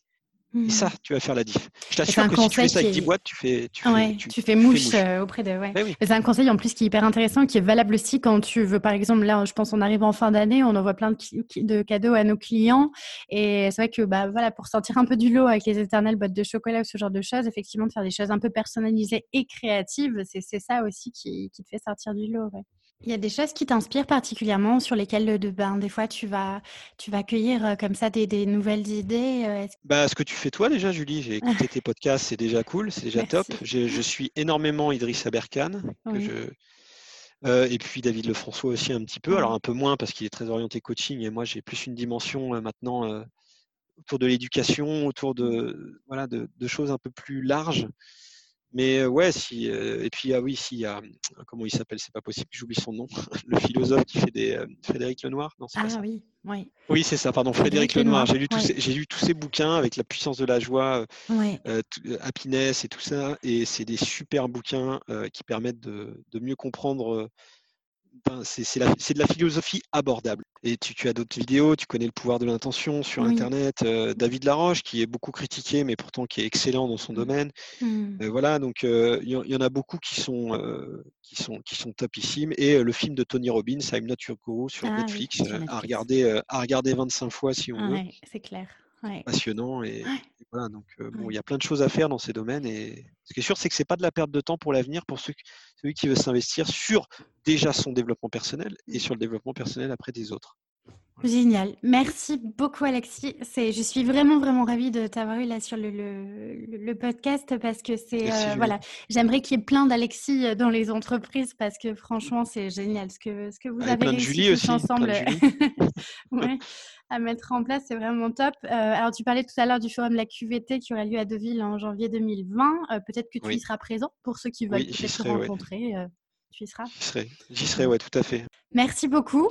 et ça, mmh. tu vas faire la diff. Je t'assure que si tu fais ça avec 10 boîtes, tu fais, tu fais, mouche, euh, auprès de. Ouais. Eh c'est un conseil en plus qui est hyper intéressant, qui est valable aussi quand tu veux, par exemple, là, je pense, on arrive en fin d'année, on envoie plein de, cadeaux à nos clients. Et c'est vrai que, bah, voilà, pour sortir un peu du lot avec les éternelles boîtes de chocolat ou ce genre de choses, effectivement, de faire des choses un peu personnalisées et créatives, c'est ça aussi qui, qui, te fait sortir du lot. Il y a des choses qui t'inspirent particulièrement, sur lesquelles de, ben, des fois tu vas, tu vas cueillir euh, comme ça des, des nouvelles idées euh, bah, Ce que tu fais toi déjà, Julie, j'ai écouté tes podcasts, c'est déjà cool, c'est déjà top. Je, je, suis énormément Idriss Aberkan, je... Euh, et puis David Lefrançois aussi un petit peu, alors un peu moins parce qu'il est très orienté coaching et moi j'ai plus une dimension maintenant autour de l'éducation, autour de, voilà, de, de, choses un peu plus larges. Mais ouais, si et puis ah oui, si y a comment il s'appelle, c'est pas possible, j'oublie son nom, le philosophe qui fait des Frédéric Lenoir, non Ah oui, oui. Oui, c'est ça, pardon, Frédéric, Lenoir. J'ai lu tous ces, j'ai lu tous ces bouquins avec la puissance de la joie, Happiness et tout ça, et c'est des super bouquins qui permettent de, de, mieux comprendre c'est de la philosophie abordable. Et tu, as d'autres vidéos, tu connais le pouvoir de l'intention sur Internet. Euh, David Laroche, qui est beaucoup critiqué, mais pourtant qui est excellent dans son mmh. domaine. Mmh. Euh, voilà, donc il y, en a beaucoup qui sont, qui sont, qui sont topissimes. Et le film de Tony Robbins, I'm Not Your Guru, sur ah Netflix, à, regarder, à regarder 25 fois si on veut. C'est clair. Passionnant. Et, voilà, donc bon, il y a plein de choses à faire dans ces domaines. Et ce qui est sûr, c'est que c'est pas de la perte de temps pour l'avenir pour ceux, celui qui veut s'investir sur déjà son développement personnel et sur le développement personnel après des autres. Génial. Merci beaucoup, Alexis. C'est, je suis vraiment, vraiment ravie de t'avoir eu là sur le, le, podcast parce que c'est, euh, voilà, j'aimerais qu'il y ait plein d'Alexis euh, dans les entreprises parce que franchement, c'est génial ce que, ce que vous avez réussi tous ensemble à mettre en place. C'est vraiment top. Euh, alors, tu parlais tout à l'heure du forum de la QVT qui aura lieu à Deauville en janvier 2020. peut-être que tu y seras présent pour ceux qui veulent se rencontrer. tu y seras J'y serai, j'y serai, ouais, tout à fait. Merci beaucoup.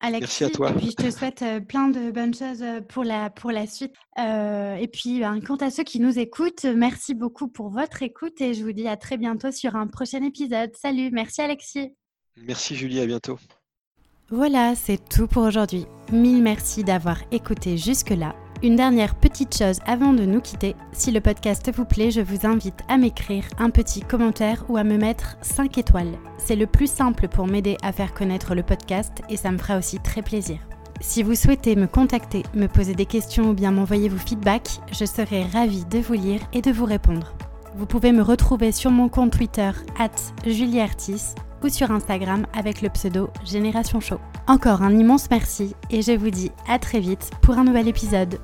Alexis, Merci à toi. Et puis je te souhaite euh, plein de bonnes choses euh, pour la, pour la suite. Euh, et puis, ben, quant à ceux qui nous écoutent, merci beaucoup pour votre écoute et je vous dis à très bientôt sur un prochain épisode. Salut, merci Alexis. Merci Julie, à bientôt. Voilà, c'est tout pour aujourd'hui. Mille merci d'avoir écouté jusque-là. Une dernière petite chose avant de nous quitter. Si le podcast vous plaît, je vous invite à m'écrire un petit commentaire ou à me mettre 5 étoiles. C'est le plus simple pour m'aider à faire connaître le podcast et ça me fera aussi très plaisir. Si vous souhaitez me contacter, me poser des questions ou bien m'envoyer vos feedbacks, je serai ravie de vous lire et de vous répondre. Vous pouvez me retrouver sur mon compte Twitter, at ou sur Instagram avec le pseudo Génération Show. Encore un immense merci et je vous dis à très vite pour un nouvel épisode.